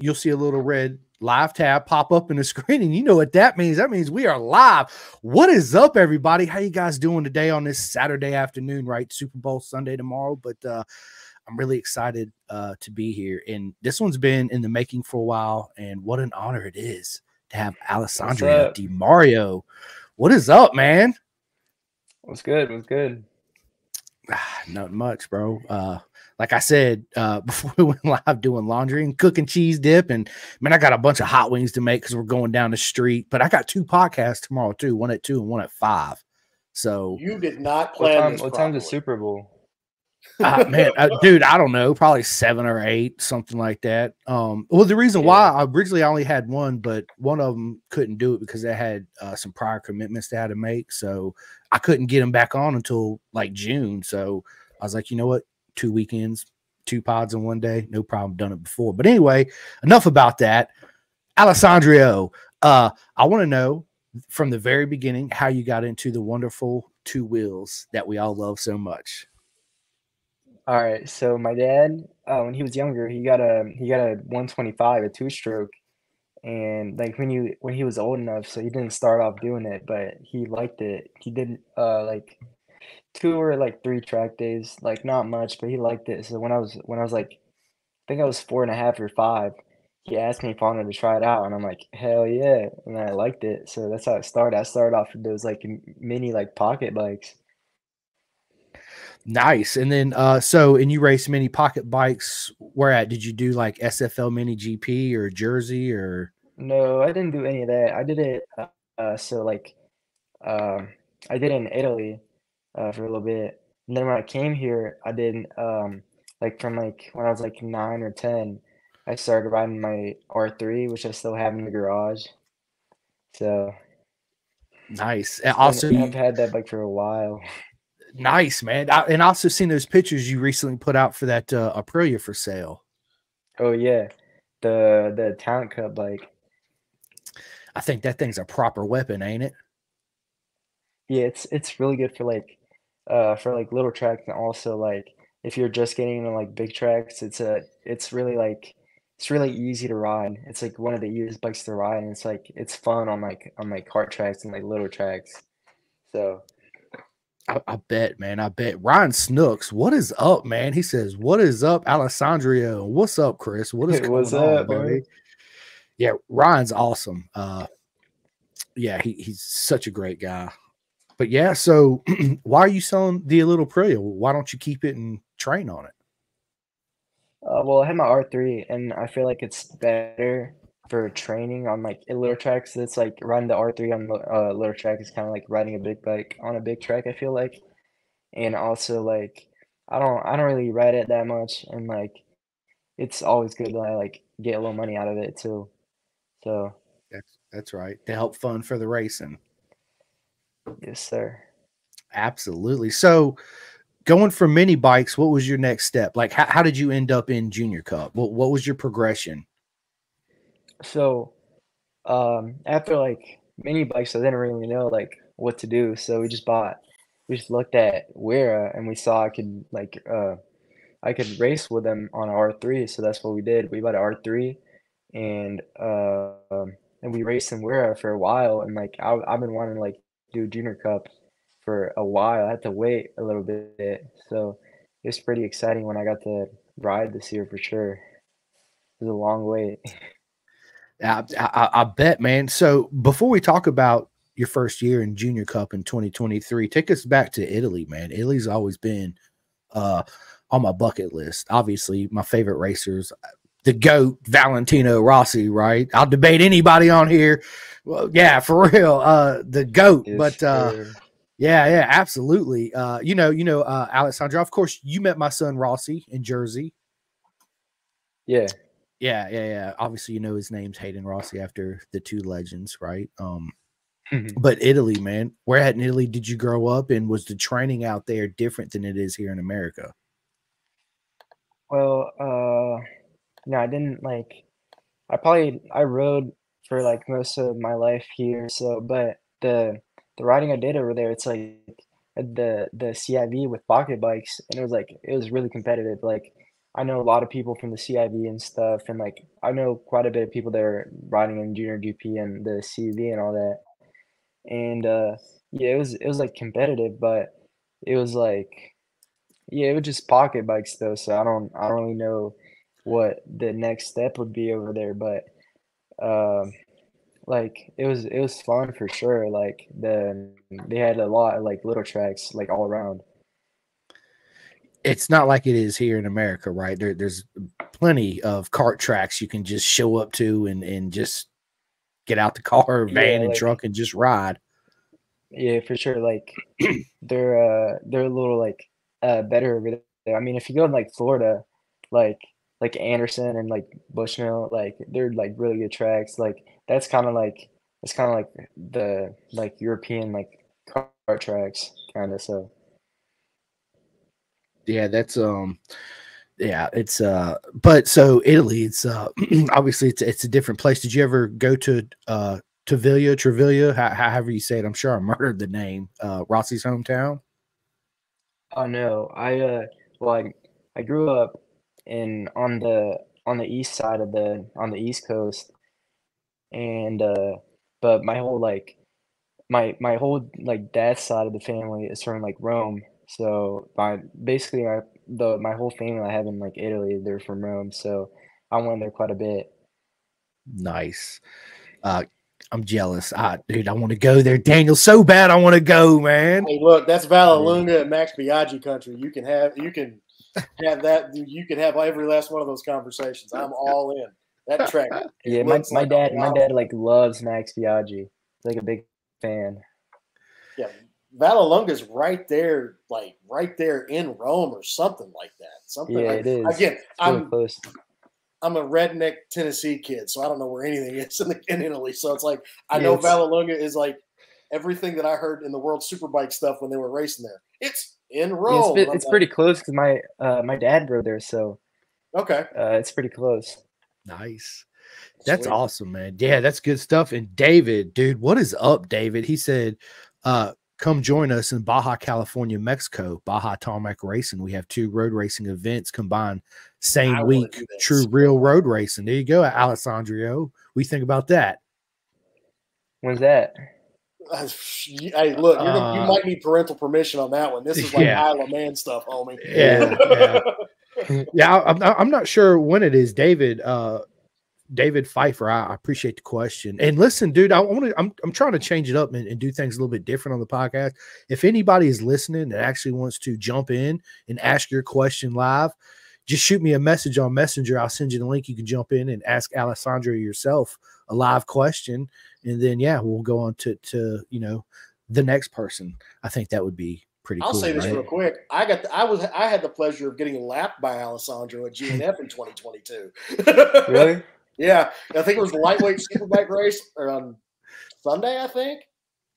you'll see a little red live tab pop up in the screen and you know what that means. That means we are live. What is up everybody? How you guys doing today on this saturday afternoon right? Super bowl sunday tomorrow but uh i'm really excited uh to be here and this one's been in the making for a while and what an honor it is to have alessandro di mario what is up man? What's good? What's good? Not much bro. Uh like I said uh, before we went live doing laundry and cooking cheese dip. And man, I got a bunch of hot wings to make because we're going down the street. But I got two podcasts tomorrow too, one at two and one at five. So you did not plan. What, time, what time's the Super Bowl? uh, man, uh, dude, I don't know, probably seven or eight, something like that. Um, well, the reason yeah. why originally I only had one, but one of them couldn't do it because they had uh, some prior commitments they had to make, so I couldn't get them back on until like June. So I was like, you know what, two weekends, two pods in one day. No problem. Done it before. But anyway, enough about that. Alessandro, uh, I want to know from the very beginning how you got into the wonderful two wheels that we all love so much. All right. So my dad, uh, when he was younger, he got a he got a 125, a two stroke, and like when you when he was old enough, so he didn't start off doing it, but he liked it. He didn't uh like two or like three track days, like not much, but he liked it. So when I was when I was like, I think I was four and a half or five, he asked me if I wanted to try it out, and I'm like, hell yeah, and I liked it. So that's how it started. I started off with those like mini like pocket bikes. Nice. And then uh so and you race mini pocket bikes where at? Did you do like SFL mini GP or Jersey or No, I didn't do any of that. I did it uh, uh so like um I did it in Italy uh, for a little bit. And then when I came here, I did um, like from like when I was like nine or ten, I started riding my R3, which I still have in the garage. So nice. And also, I've had that bike for a while. Nice, man. I, and also seen those pictures you recently put out for that uh, Aprilia for sale. Oh yeah, the the Talent Cup bike. I think that thing's a proper weapon, ain't it? Yeah, it's it's really good for like uh, for like little tracks and also like if you're just getting into like big tracks, it's a it's really like it's really easy to ride. It's like one of the easiest bikes to ride, and it's like it's fun on like on like hard tracks and like little tracks. So I, I, bet, man. I bet Ryan Snooks. What is up, man? He says, "What is up, Alessandro? What's up, Chris? What is going on, up, buddy?" Man? Yeah, Ryan's awesome. Uh, yeah, he, he's such a great guy but yeah, so why are you selling the little Aprilia? Why don't you keep it and train on it? Uh, well, I have my R3, and I feel like it's better for training on like little tracks. It's like riding the R3 on a uh, little track is kind of like riding a big bike on a big track. I feel like, and also like I don't I don't really ride it that much, and like it's always good to like get a little money out of it too. So that's that's right to help fund for the racing. Yes, sir. Absolutely. So, going from mini bikes, what was your next step? Like, how, how did you end up in Junior Cup? What What was your progression? So, um, after like mini bikes, I didn't really know like what to do. So we just bought. We just looked at Wera and we saw I could like uh, I could race with them on R three. So that's what we did. We bought an R three, and uh, um, and we raced in Wera for a while. And like I, I've been wanting like do Junior Cup for a while. I had to wait a little bit, so it's pretty exciting when I got to ride this year for sure. It was a long wait. I, I, I bet, man. So before we talk about your first year in Junior Cup in 2023, take us back to Italy, man. Italy's always been uh, on my bucket list. Obviously, my favorite racers, the GOAT, Valentino Rossi, right? I'll debate anybody on here well, yeah, for real. Uh, the goat, yes, but uh, sure. yeah, yeah, absolutely. Uh, you know, you know, uh, Alessandro. Of course, you met my son Rossi in Jersey. Yeah, yeah, yeah, yeah. Obviously, you know his name's Hayden Rossi after the two legends, right? Um, mm-hmm. but Italy, man, where at in Italy did you grow up, and was the training out there different than it is here in America? Well, uh, no, I didn't like. I probably I rode for like most of my life here. So, but the the riding I did over there, it's like the the CIV with pocket bikes, and it was like it was really competitive. Like I know a lot of people from the CIV and stuff, and like I know quite a bit of people that are riding in junior GP and the CV and all that. And uh, yeah, it was it was like competitive, but it was like yeah, it was just pocket bikes though. So I don't I don't really know what the next step would be over there, but um, like it was it was fun for sure. Like the they had a lot of like little tracks like all around it's not like it is here in America, right? There, there's plenty of cart tracks you can just show up to and and just get out the car, van, yeah, like, and truck, and just ride. Yeah, for sure. Like they're uh they're a little like uh better over there. I mean, if you go in like Florida, like like Anderson and like Bushnell, like they're like really good tracks. Like that's kind of like it's kind of like the like European like car tracks kind of so yeah, that's um yeah, it's uh but so Italy, it's uh obviously it's it's a different place. Did you ever go to uh Tavilla, Travaglia, how, however you say it? I'm sure I murdered the name. Uh Rossi's hometown. Oh no, I uh well I I grew up in on the on the east side of the on the east coast and uh but my whole like my my whole like dad's side of the family is from like Rome so my basically my the my whole family I have in like Italy, they're from Rome. So I went there quite a bit. Nice. Uh I'm jealous. Ah, dude, I want to go there. Daniel, so bad I want to go, man. Hey, look, that's Vallelunga and Max Biaggi country. You can have you can have that dude, you can have every last one of those conversations. I'm all in. That track. yeah, my, my like dad my dad like loves Max Biaggi. He's like a big fan. Yeah, Vallelunga's right there, like right there in Rome or something like that. Something yeah, like, it is. Again, I'm close. I'm a redneck Tennessee kid, so I don't know where anything is in, the, in Italy. So it's like I yeah, know Vallelunga is like everything that I heard in the World Superbike stuff when they were racing there. It's in Rome. Yeah, it's, it's pretty close because my uh, my dad rode there, so okay, uh, it's pretty close. Nice. That's Sweet. awesome, man. Yeah, that's good stuff. And David, dude, what is up, David? He said, uh, come join us in Baja California, Mexico, Baja Tarmac Racing. We have two road racing events combined same I week. True real road racing. There you go, Alessandro. We think about that. When's that? Hey, look, uh, you might need parental permission on that one. This is like yeah. Isle of Man stuff, homie. Yeah, yeah. yeah I'm, I'm not sure when it is, David. Uh, David Pfeiffer, I, appreciate the question. And listen, dude, I want to. I'm I'm trying to change it up and, and, do things a little bit different on the podcast. If anybody is listening that actually wants to jump in and ask your question live, just shoot me a message on Messenger. I'll send you the link. You can jump in and ask Alessandro yourself a live question, and then yeah, we'll go on to to you know the next person. I think that would be pretty. I'll cool, say this right? real quick. I got the, I was I had the pleasure of getting lapped by Alessandro at GNF in 2022. really? Yeah, I think it was the lightweight superbike race on Sunday. I think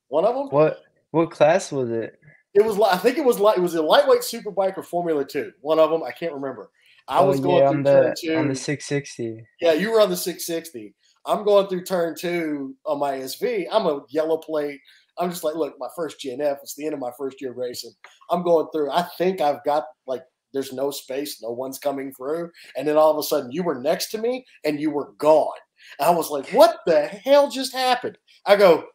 one of them. What what class was it? It was. I think it was like it was a lightweight superbike or Formula Two. One of them. I can't remember. I oh, was going yeah, through on the, two on the 660. Yeah, you were on the 660. I'm going through turn two on my SV. I'm a yellow plate. I'm just like, look, my first GNF. It's the end of my first year racing. I'm going through. I think I've got like there's no space, no one's coming through. And then all of a sudden you were next to me and you were gone. I was like, what the hell just happened? I go,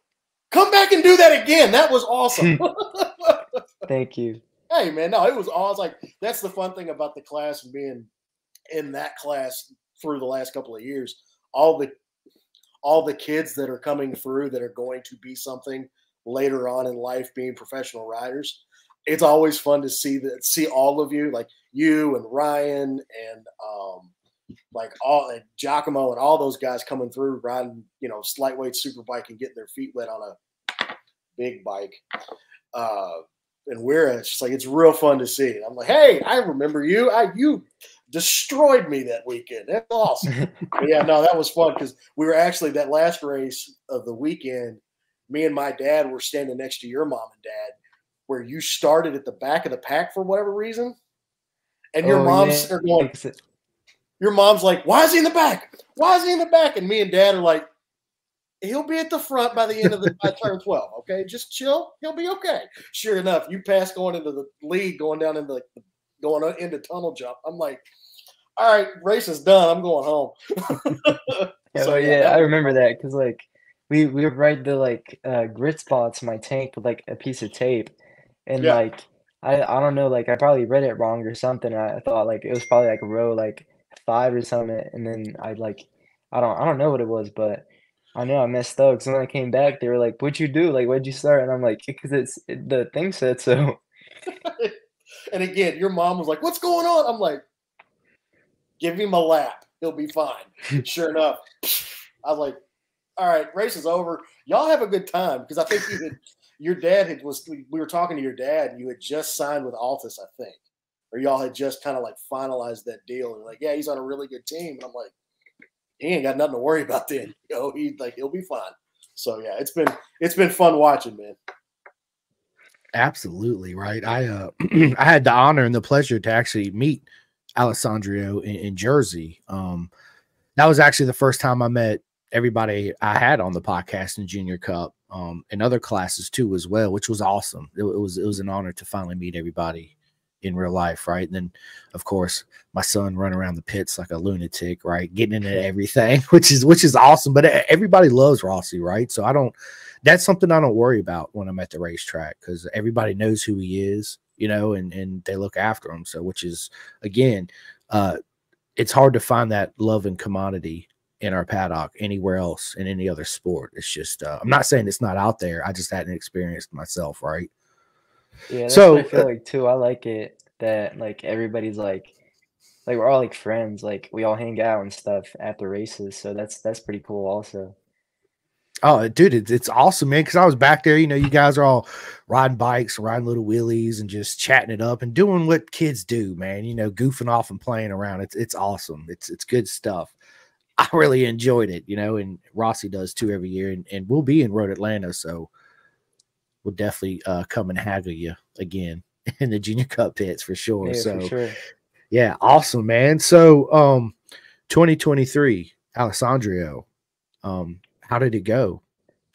come back and do that again. That was awesome. Hmm. Thank you. Hey man, no, it was awesome. Like that's the fun thing about the class and being in that class through the last couple of years. All the all the kids that are coming through that are going to be something later on in life being professional riders it's always fun to see that see all of you, like you and Ryan and um, like all and Giacomo and all those guys coming through riding, you know, lightweight super bike and getting their feet wet on a big bike. Uh, and we're it's just like it's real fun to see. I'm like, hey, I remember you. I you destroyed me that weekend. That's awesome. yeah, no, that was fun because we were actually that last race of the weekend. Me and my dad were standing next to your mom and dad, where you started at the back of the pack for whatever reason, and your oh, mom's yeah. going. Your mom's like, "Why is he in the back? Why is he in the back?" And me and Dad are like, "He'll be at the front by the end of the by turn twelve. Okay, just chill. He'll be okay." Sure enough, you pass going into the lead, going down into like going into tunnel jump. I'm like, all right, race is done. I'm going home. yeah, so, yeah, yeah I remember that because like we we would write the like uh, grit spots in my tank with like a piece of tape, and yeah. like I I don't know like I probably read it wrong or something. I thought like it was probably like row like five or something, and then I like I don't I don't know what it was, but I know I messed up. Because when I came back, they were like, "What'd you do? Like, what'd you start?" And I'm like, "Because it's it, the thing said so." and again, your mom was like, "What's going on?" I'm like, "Give him a lap. He'll be fine." sure enough, I was like, "All right, race is over. Y'all have a good time." Because I think you had, your dad had was we were talking to your dad. You had just signed with Altus, I think, or y'all had just kind of like finalized that deal. And like, yeah, he's on a really good team. And I'm like, he ain't got nothing to worry about then. You know, he like he'll be fine. So yeah, it's been it's been fun watching, man. Absolutely right. I uh I had the honor and the pleasure to actually meet Alessandro in, in Jersey. Um that was actually the first time I met everybody I had on the podcast in Junior Cup, um, and other classes too as well, which was awesome. It, it was it was an honor to finally meet everybody in real life, right? And then, of course, my son run around the pits like a lunatic, right? Getting into everything, which is which is awesome. But everybody loves Rossi, right? So I don't. That's something I don't worry about when I'm at the racetrack because everybody knows who he is, you know, and and they look after them. So, which is again, uh, it's hard to find that love and commodity in our paddock anywhere else in any other sport. It's just uh, I'm not saying it's not out there. I just hadn't experienced myself, right? Yeah, that's so, I feel uh, like too. I like it that like everybody's like like we're all like friends. Like we all hang out and stuff at the races. So that's that's pretty cool also. Oh, dude, it's, it's awesome, man. Because I was back there, you know, you guys are all riding bikes, riding little wheelies, and just chatting it up and doing what kids do, man. You know, goofing off and playing around. It's it's awesome. It's it's good stuff. I really enjoyed it, you know, and Rossi does too every year, and, and we'll be in Road Atlanta, so we'll definitely uh, come and haggle you again in the Junior Cup pits for sure. Yeah, so, for sure. yeah, awesome, man. So, um, 2023, Alessandro, um, how did it go?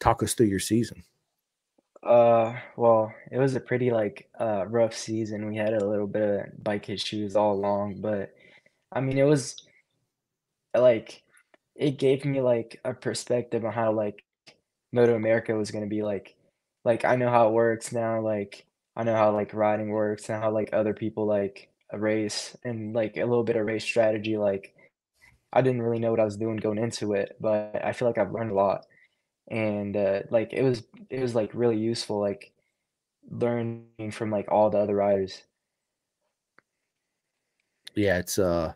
Talk us through your season. Uh, well, it was a pretty like uh rough season. We had a little bit of bike issues all along, but I mean, it was like it gave me like a perspective on how like Moto America was to be like like I know how it works now. Like I know how like riding works and how like other people like race and like a little bit of race strategy. Like I didn't really know what I was doing going into it, but I feel like I've learned a lot. And uh, like it was it was like really useful, like learning from like all the other riders. Yeah, it's uh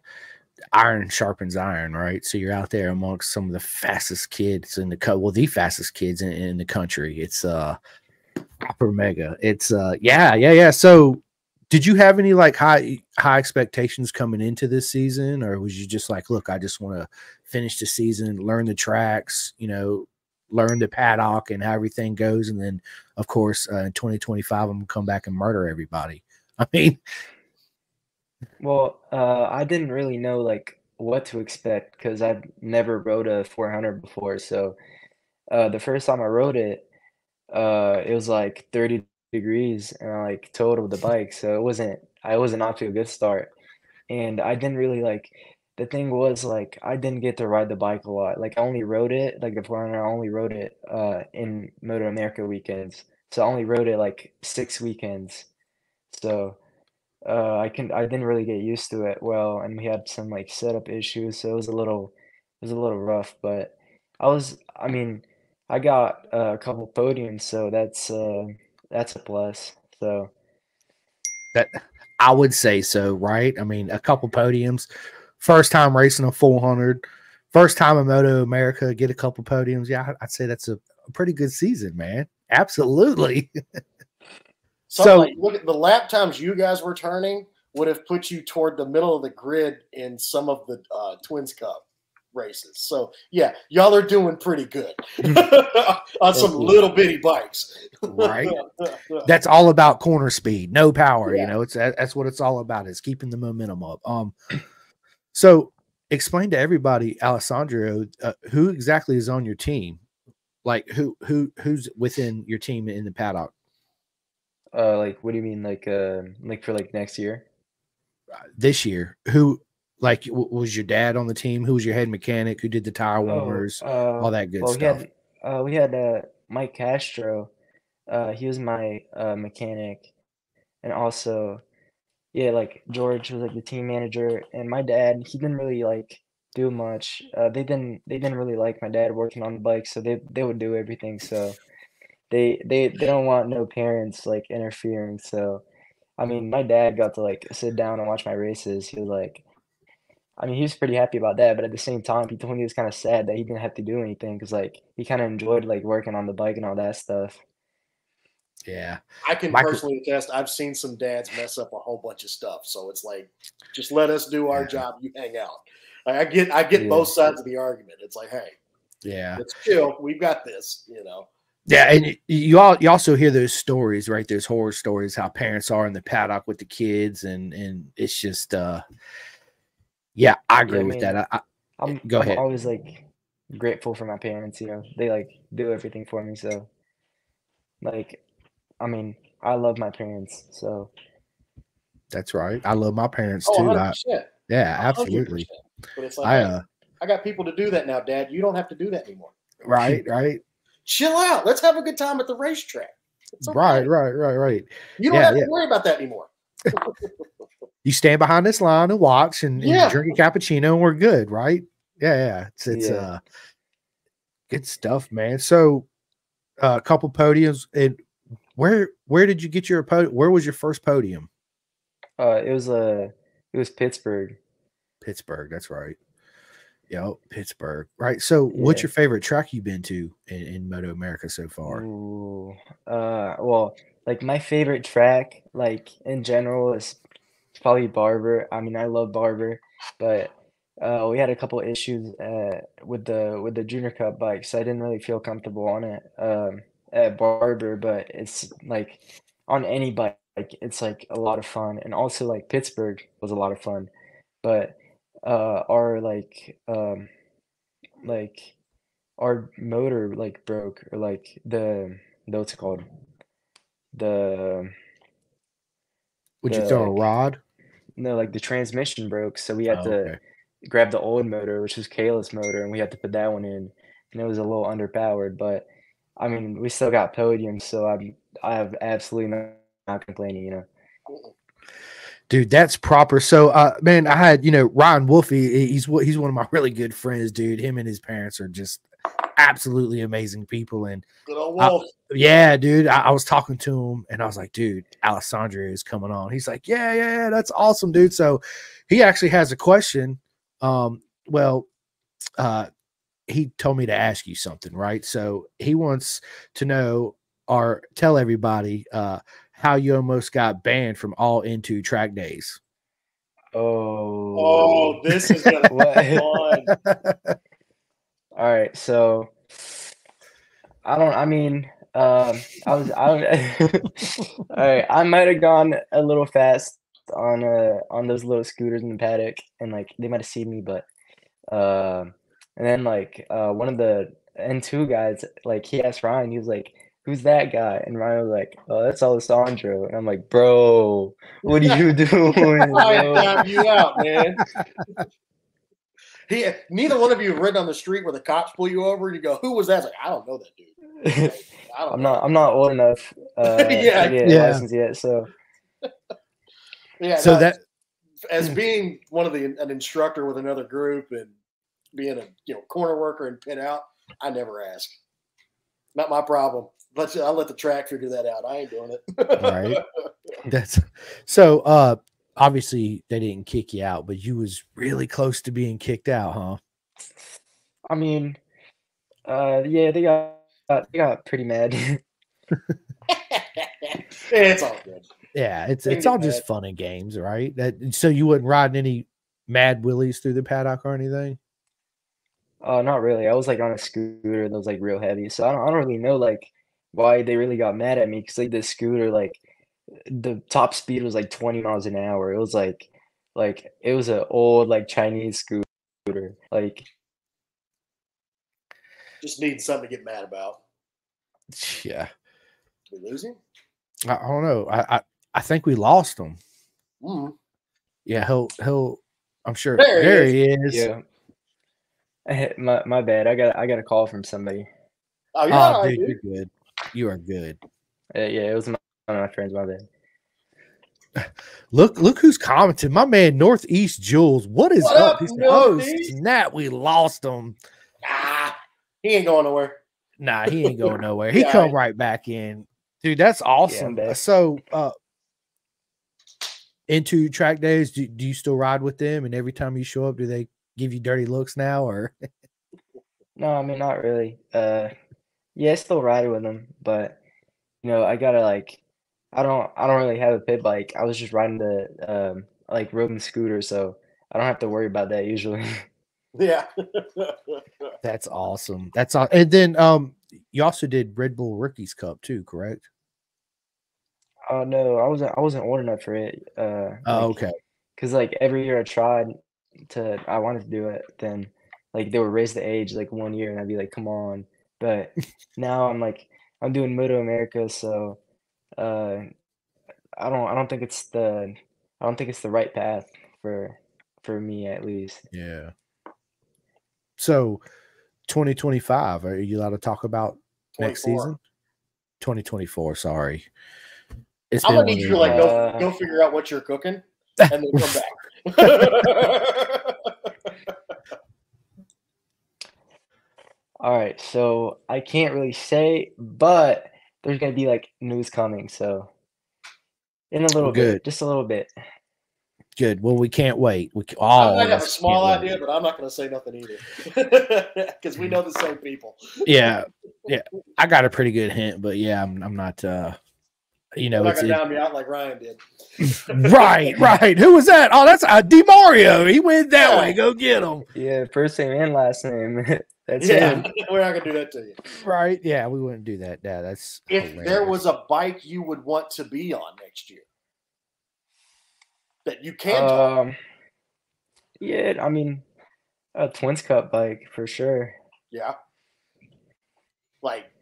iron sharpens iron, right? So you're out there amongst some of the fastest kids in the cut, well, the fastest kids in, in the country. It's uh proper mega. It's uh yeah, yeah, yeah. So did you have any like high high expectations coming into this season, or was you just like, look, I just want to finish the season, learn the tracks, you know, learn the paddock and how everything goes, and then of course uh, in 2025 I'm gonna come back and murder everybody. I mean, well, uh, I didn't really know like what to expect because I've never rode a 400 before. So uh, the first time I rode it, uh, it was like 30 degrees and I like totaled the bike. So it wasn't, I wasn't off to a good start. And I didn't really like, the thing was like, I didn't get to ride the bike a lot. Like I only rode it, like the 400, I only rode it uh, in Moto America weekends. So I only rode it like six weekends. So uh, I can I didn't really get used to it well, and we had some like setup issues, so it was a little it was a little rough. But I was I mean I got uh, a couple podiums, so that's uh, that's a plus. So that I would say so, right? I mean, a couple podiums, first time racing a 400, first time in Moto America, get a couple podiums. Yeah, I'd say that's a, a pretty good season, man. Absolutely. so like, look at the lap times you guys were turning would have put you toward the middle of the grid in some of the uh, Twins Cup races. So yeah, y'all are doing pretty good on some little bitty bikes. right. That's all about corner speed, no power. Yeah. You know, it's that's what it's all about is keeping the momentum up. Um, so explain to everybody, Alessandro, uh, who exactly is on your team? Like who who who's within your team in the paddock? Uh, like what do you mean, like uh, like for like next year? this year, who Like, w- was your dad on the team? Who was your head mechanic? Who did the tire Oh, warmers? uh, all that good well, we stuff. had uh, we had uh, Mike Castro. Uh, he was my uh, mechanic, and also, yeah, like George was like the team manager, and my dad he didn't really like do much. Uh, they didn't they didn't really like my dad working on the bike, so they they would do everything. So they they they don't want no parents like interfering. So I mean, my dad got to like sit down and watch my races. He was like. I mean, he was pretty happy about that, but at the same time, he told me he was kind of sad that he didn't have to do anything because, like, he kind of enjoyed like working on the bike and all that stuff. yeah. I can Michael- personally attest. I've seen some dads mess up a whole bunch of stuff. So it's like, just let us do our Yeah. job. You hang out. Like, I get, I get Yeah. both sides of the argument. It's like, hey, Yeah. let's chill. We've got this. You know. Yeah, and you all you also hear those stories, right? Those horror stories, how parents are in the paddock with the kids, and and it's just uh yeah, I agree I with mean, that. I, I, I'm, Go I'm ahead. always like grateful for my parents. You know, they like do everything for me. So, like, I mean, I love my parents. So, that's right. I love my parents Oh, too. 100 I, yeah, absolutely. But it's like, I uh I got people to do that now, Dad. You don't have to do that anymore. right, right, Chill out. Let's have a good time at the racetrack. Okay. right, right, right, right. You don't Yeah, have yeah. to worry about that anymore. You stand behind this line and watch and, and Yeah. drink a cappuccino, and we're good, right? Yeah, yeah. It's it's Yeah. uh good stuff, man. So uh, a couple podiums and where where did you get your podium? Where was your first podium? uh, it was uh, it was Pittsburgh. Pittsburgh, that's right. Yep, Pittsburgh. Right. So what's your favorite track you've been to in, in Moto America so far? Ooh, uh, well, like my favorite track, like in general, is probably Barber. I mean, I love Barber, but uh, we had a couple issues uh, with the with the Junior Cup bike, so I didn't really feel comfortable on it um, at Barber. But it's like on any bike, it's like a lot of fun, and also like Pittsburgh was a lot of fun, but uh, our like um, like our motor like broke or like the what's it called the Would you throw a rod? No like the transmission broke so we had Oh, to okay. grab the old motor which was Kayla's motor and we had to put that one in and it was a little underpowered but I mean we still got podium so I'm I have absolutely no, not complaining you know Dude, that's proper. So, uh, man, I had you know Ryan Wolfie. He's one- he's one of my really good friends, dude. Him and his parents are just absolutely amazing people. And Good old I- yeah, dude, I, I was talking to him and I was like, dude, Alessandro is coming on. He's like, yeah, yeah, yeah, that's awesome, dude. So he actually has a question. Um, well, uh, he told me to ask you something, right? So he wants to know or tell everybody uh how you almost got banned from all N2 track days. oh Oh, this is gonna be fun. All right, so I don't. I mean, um, I was. I. all right, I might have gone a little fast on uh on those little scooters in the paddock, and like they might have seen me, but um, and then like uh one of the N two guys, like he asked Ryan, he was like, "Who's that guy?" And Ryan was like, "Oh, that's Alessandro," and I'm like, "Bro, what are you doing?" I bro?" found you out, man. He, neither one of you have ridden on the street where the cops pull you over and you go, "Who was that?" It's like, I don't know that dude. Like, I don't I'm know. not. I'm not old enough uh, Yeah. to get Yeah. license yet, so. Yeah, so no, that as being one of the an instructor with another group and being a you know corner worker and pin out, I never ask. Not my problem. But I'll let the track figure that out. I ain't doing it. Right. that's so uh obviously they didn't kick you out, but you was really close to being kicked out, huh? I mean, uh, yeah, they got they got pretty mad. it's all good. Yeah, it's They it's get all just fun and games, right? That so you wasn't riding any mad willies through the paddock or anything? uh, not really. I was like on a scooter that was like real heavy, so I don't I don't really know like why they really got mad at me because like the scooter like the top speed was like 20 miles an hour. It was like like it was an old like Chinese scooter. Like Just needing something to get mad about. Yeah. Did we lose him? I, I don't know. I, I I think we lost him. Mm. Yeah, he'll he'll I'm sure. There There, he he is. Yeah. My my bad. I got I got a call from somebody. Oh, you're Oh, dude, dude. you're good. You are good. Uh, yeah, it was my, one of my friends. My bad. Look, look who's commenting. My man, Northeast Jules. What is What up? up, He said, oh, Northeast? snap, we lost him. Ah, he ain't going nowhere. Nah, he ain't going nowhere. He Yeah, come right back in. Dude, that's awesome. back. so uh N2 track days, do, do you still ride with them? And every time you show up, do they give you dirty looks now or No, I mean not really. Uh, yeah, I still ride with them, but you know, I gotta like, I don't, I don't really have a pit bike. I was just riding the um, like Roman scooter, so I don't have to worry about that usually. Yeah. that's awesome. That's all. And then um you also did Red Bull Rookies Cup too, correct? Oh no, I wasn't, I wasn't old enough for it. Uh, Oh, like, okay. Cause like every year I tried to, I wanted to do it, then like they would raise the age like one year, and I'd be like, come on. But now I'm like, I'm doing Moto America, so uh, I don't, I don't think it's the, I don't think it's the right path for, for me at least. Yeah. So 2025, are you allowed to talk about next season? 2024, sorry. It's I'm gonna need you to like go, Uh, go figure out what you're cooking and then come back. All right, so I can't really say, but there's gonna be like news coming, so in a little good. bit, just a little bit. good. Well, we can't wait. We c- I all might of have a small can't wait. idea, but I'm not gonna say nothing either because we know the same people. Yeah, yeah. I got a pretty good hint, but yeah, I'm, I'm not. uh You know, I'm not it's gonna it- down me out like Ryan did. right, right. Who was that? Oh, that's uh, Mario. He went that Yeah. way. Go get him. Yeah, first name and last name. That's Yeah, him. we're not gonna do that to you. Right? Yeah, we wouldn't do that. Yeah, that's If there was a bike you would want to be on next year that you can talk, Um, yeah, I mean, a Twins Cup bike for sure. yeah, like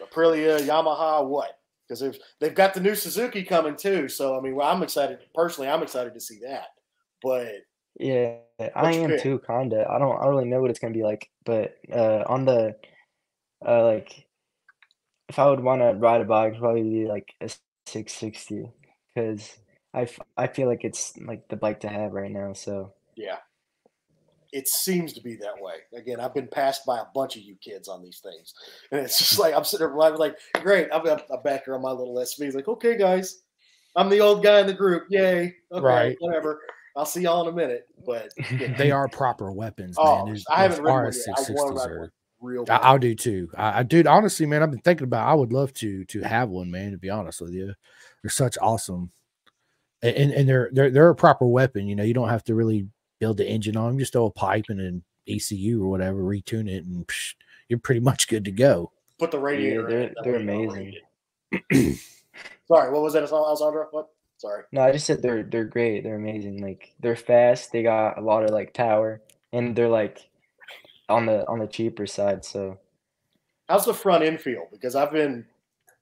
Aprilia, Yamaha, what? Because they've they've got the new Suzuki coming too. So I mean, well, I'm excited personally. I'm excited to see that. But Yeah, I am pick? too, kinda. I don't, I don't really know what it's gonna be like, but uh, on the, uh, like, if I would want to ride a bike, it'd probably be like a 660, because I, f- I feel like it's like the bike to have right now. So yeah, it seems to be that way. Again, I've been passed by a bunch of you kids on these things, and it's just like I'm sitting there, I'm like, great. I'm, I'm back here on my little SV. He's like, okay, guys, I'm the old guy in the group. Yay, okay, Right. whatever. I'll see y'all in a minute. But you know, They are proper weapons, Oh, man. Those- I haven't those ridden one yet. I wanna RS660s ride are- one real. I, bad. I'll do too. I, I dude, honestly, man, I've been thinking about. I would love to to have one, man. To be honest with you, they're such awesome, and and, and they're they're they're a proper weapon. You know, you don't have to really build the engine on them. Just throw a pipe and an ECU or whatever, retune it, and psh, you're pretty much good to go. Put the radiator. in they're- they're way you don't amazing. Sorry, what was that, Alessandro? What? Sorry. no, I just said they're they're great. They're amazing. Like they're fast. They got a lot of like power, and they're like on the on the cheaper side. So How's the front end feel? Because I've been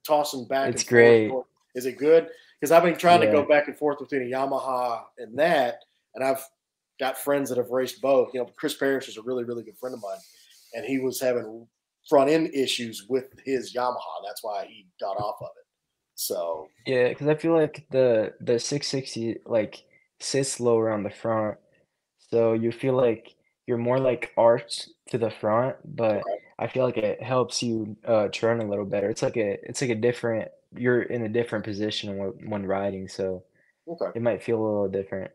tossing back. It's and forth. great. Is it good? Because I've been trying to go back and forth between a Yamaha and that, and I've got friends that have raced both. You know, Chris Parrish is a really, really good friend of mine, and he was having front end issues with his Yamaha. That's why he got off of it. So Yeah, because I feel like the the 660 like sits lower on the front, so you feel like you're more like arched to the front, but I feel like it helps you uh turn a little better. It's like a it's like a different you're in a different position when when riding, so okay, it might feel a little different.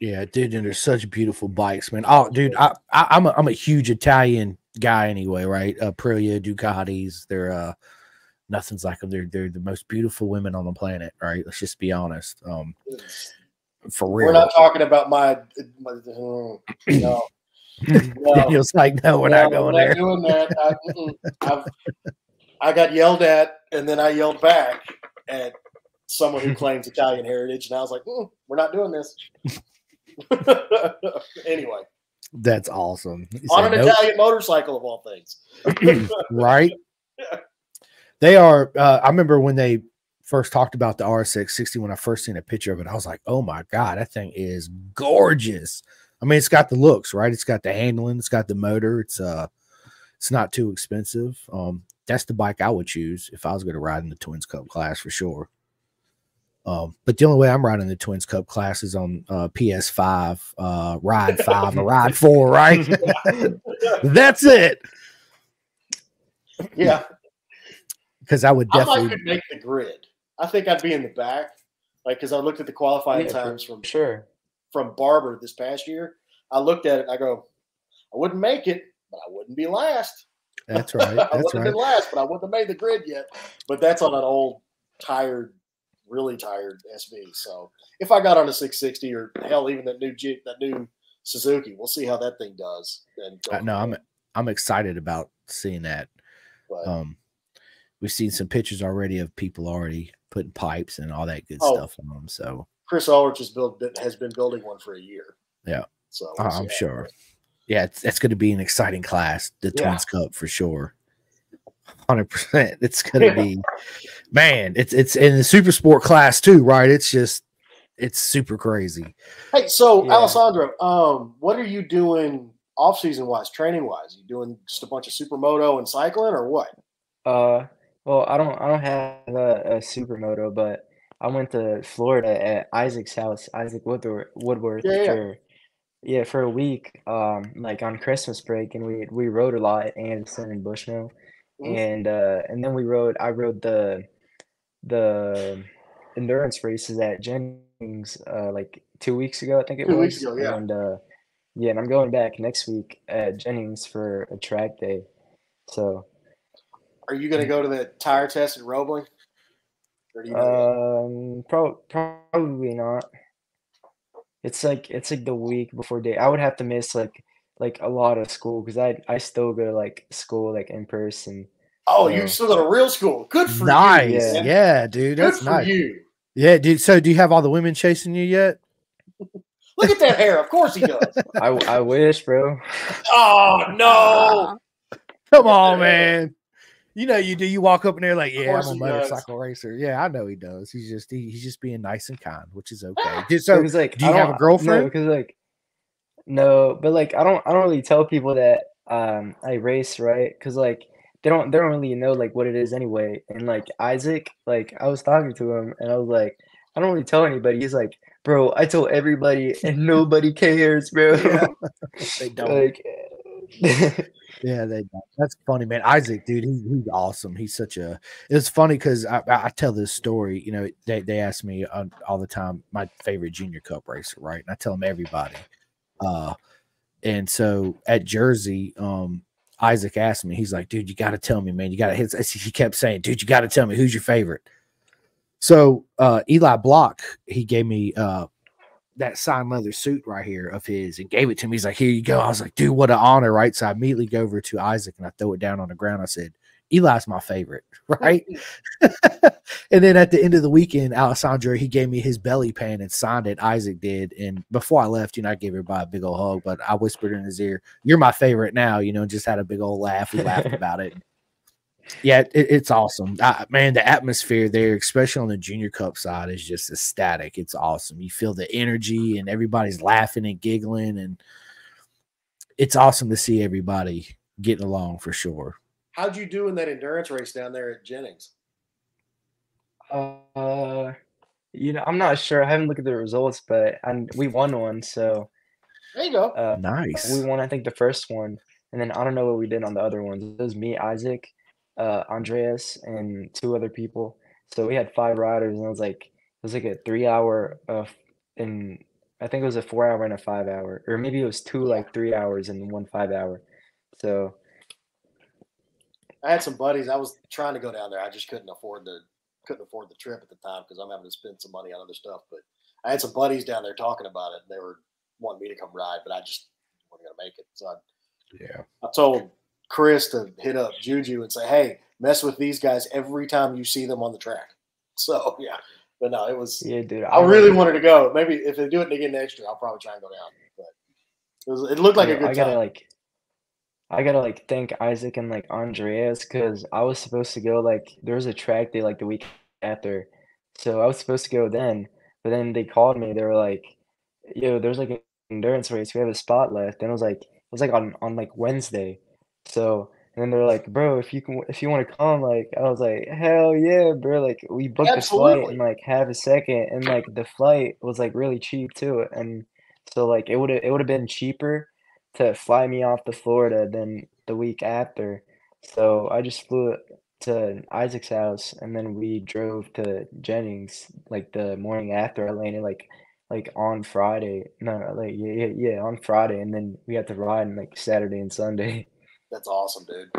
Yeah, dude, and they're such beautiful bikes, man. Oh, dude, I, I I'm a I'm a huge Italian guy anyway, right? Aprilia, Ducatis, they're uh nothing's like them. They're they're the most beautiful women on the planet, right? Let's just be honest. Um, for real. we're not talking about my. my no, no. No. Daniel's like, no, we're No, not going we're there. doing that. I. I've, I got yelled at, and then I yelled back at someone who claims Italian heritage, and I was like, mm, "We're not doing this." anyway, That's awesome. He on said, an "Nope." Italian motorcycle of all things. right? They are. Uh, I remember when they first talked about the RS660 when I first seen a picture of it. I was like, oh my god, that thing is gorgeous. I mean, it's got the looks, right? It's got the handling, it's got the motor. It's uh, it's not too expensive. Um, that's the bike I would choose if I was going to ride in the Twins Cup class for sure. Um, but the only way I'm riding the Twins Cup class is on uh, PS5, uh, Ride 5 or Ride 4, right? That's it. Yeah. Because I would definitely. might could make the grid. I think I'd be in the back. Like, because I looked at the qualifying Yeah, times from Sure. from Barber this past year. I looked at it. I go, I wouldn't make it, but I wouldn't be last. That's right. I wouldn't have right. been last, but I wouldn't have made the grid yet. But that's on an old, tired, really tired SV. So if I got on a 660 or hell, even that new Jeep, that new Suzuki, we'll see how that thing does. And Uh, no, I'm. I'm excited about seeing that. But, Um, we've seen some pictures already of people already putting pipes and all that good Oh. stuff on them. So Chris Ulrich has built has been building one for a year. Yeah. So uh, we'll I'm how it sure. goes. Yeah, it's, it's going to be an exciting class, the Yeah. Twins Cup for sure. Hundred percent. It's going to Yeah. be, man. It's it's in the super sport class too, right? It's just it's super crazy. Hey, so Yeah. Alessandro, um, what are you doing off season wise, training wise? You doing just a bunch of supermoto and cycling, or what? Uh, well, I don't I don't have a, a supermoto, but I went to Florida at Isaac's house, Isaac Woodward, Woodworth Yeah, yeah. for yeah for a week, um, like on Christmas break, and we we rode a lot at Anderson and Bushnell, Mhm. and uh, and then we rode I rode the the endurance races at Jennings uh like two weeks ago, I think it Two was, weeks ago, yeah. and uh, yeah, and I'm going back next week at Jennings for a track day, so. Are you going to go to the tire test in Roebling? Or do you know Um, pro- probably not. It's like it's like the week before day. I would have to miss like like a lot of school because I I still go to like school like in person. oh, yeah. you still go to real school? Good for Nice, you. Yeah. yeah, dude. Good That's for nice. you. Yeah, dude. So, do you have all the women chasing you yet? Look at that hair. Of course he does. I I wish, bro. oh no. Come on, man. You know you do. You walk up in there like, yeah, I'm a he does. motorcycle racer. Yeah, I know he does. He's just he, he's just being nice and kind, which is okay. Dude, so, he's like do you have a girlfriend? No, because like no, but like I don't I don't really tell people that um I race right because like they don't they don't really know like what it is anyway. And like Isaac, like I was talking to him and I was like, I don't really tell anybody. He's like, bro, I told everybody and nobody cares, bro. Yeah. They don't. like Yeah, they. That's funny, man. Isaac, dude, he, he's awesome. He's such a. It's funny because I, I I tell this story. You know, they they ask me uh, all the time my favorite junior cup racer, right? And I tell them everybody. Uh, and so at Jersey, um, Isaac asked me. He's like, "Dude, you got to tell me, man. You got to. He kept saying, "Dude, you got to tell me who's your favorite." So uh, Eli Block, he gave me uh, that signed leather suit right here of his and gave it to me. He's like, Here you go. I was like, Dude, what an honor, right? So I immediately go over to Isaac and I throw it down on the ground. I said, Eli's my favorite, right? and then at the end of the weekend, Alessandro, he gave me his belly pan and signed it. Isaac did. And before I left, you know, I gave everybody a big old hug, but I whispered in his ear, You're my favorite now, you know, and just had a big old laugh. We laughed about it. Yeah, it, it's awesome. I, man, the atmosphere there, especially on the junior cup side, is just ecstatic. It's awesome. You feel the energy and everybody's laughing and giggling, and it's awesome to see everybody getting along for sure. How'd you do in that endurance race down there at Jennings? uh you know, I'm not sure. I haven't looked at the results, but and we won one, so There you go. uh Nice. we won I think the first one. And then I don't know what we did on the other ones. It was me, Isaac, uh Andreas, and two other people. So we had five riders and it was like it was like a three hour of and I think it was a four hour and a five hour. Or maybe it was two like three hours and one five hour. So I had some buddies. I was trying to go down there. I just couldn't afford the couldn't afford the trip at the time because I'm having to spend some money on other stuff. But I had some buddies down there talking about it, and they were wanting me to come ride, but I just wasn't gonna make it. So I, yeah. I told Chris to hit up Juju and say, "Hey, mess with these guys every time you see them on the track." So yeah, but no, it was. yeah, dude. I really wanted to go. Maybe if they do it again next year, I'll probably try and go down. But it, was, it looked like a good I gotta time. like I gotta like thank Isaac and like Andreas because I was supposed to go like there was a track day like the week after. So I was supposed to go then, but then they called me. They were like, yo, there's like an endurance race. We have a spot left." And it was like it was like on on like Wednesday. So and then they're like, "Bro, if you can, if you want to come," like I was like, "Hell yeah, bro!" Like we booked the flight Absolutely. in like half a second, and like the flight was like really cheap too. And so like it would have it would have been cheaper to fly me off to Florida than the week after. So I just flew to Isaac's house, and then we drove to Jennings like the morning after I landed, like like on Friday. No, like yeah, yeah, yeah, on Friday, and then we had to ride on like Saturday and Sunday. That's awesome, dude.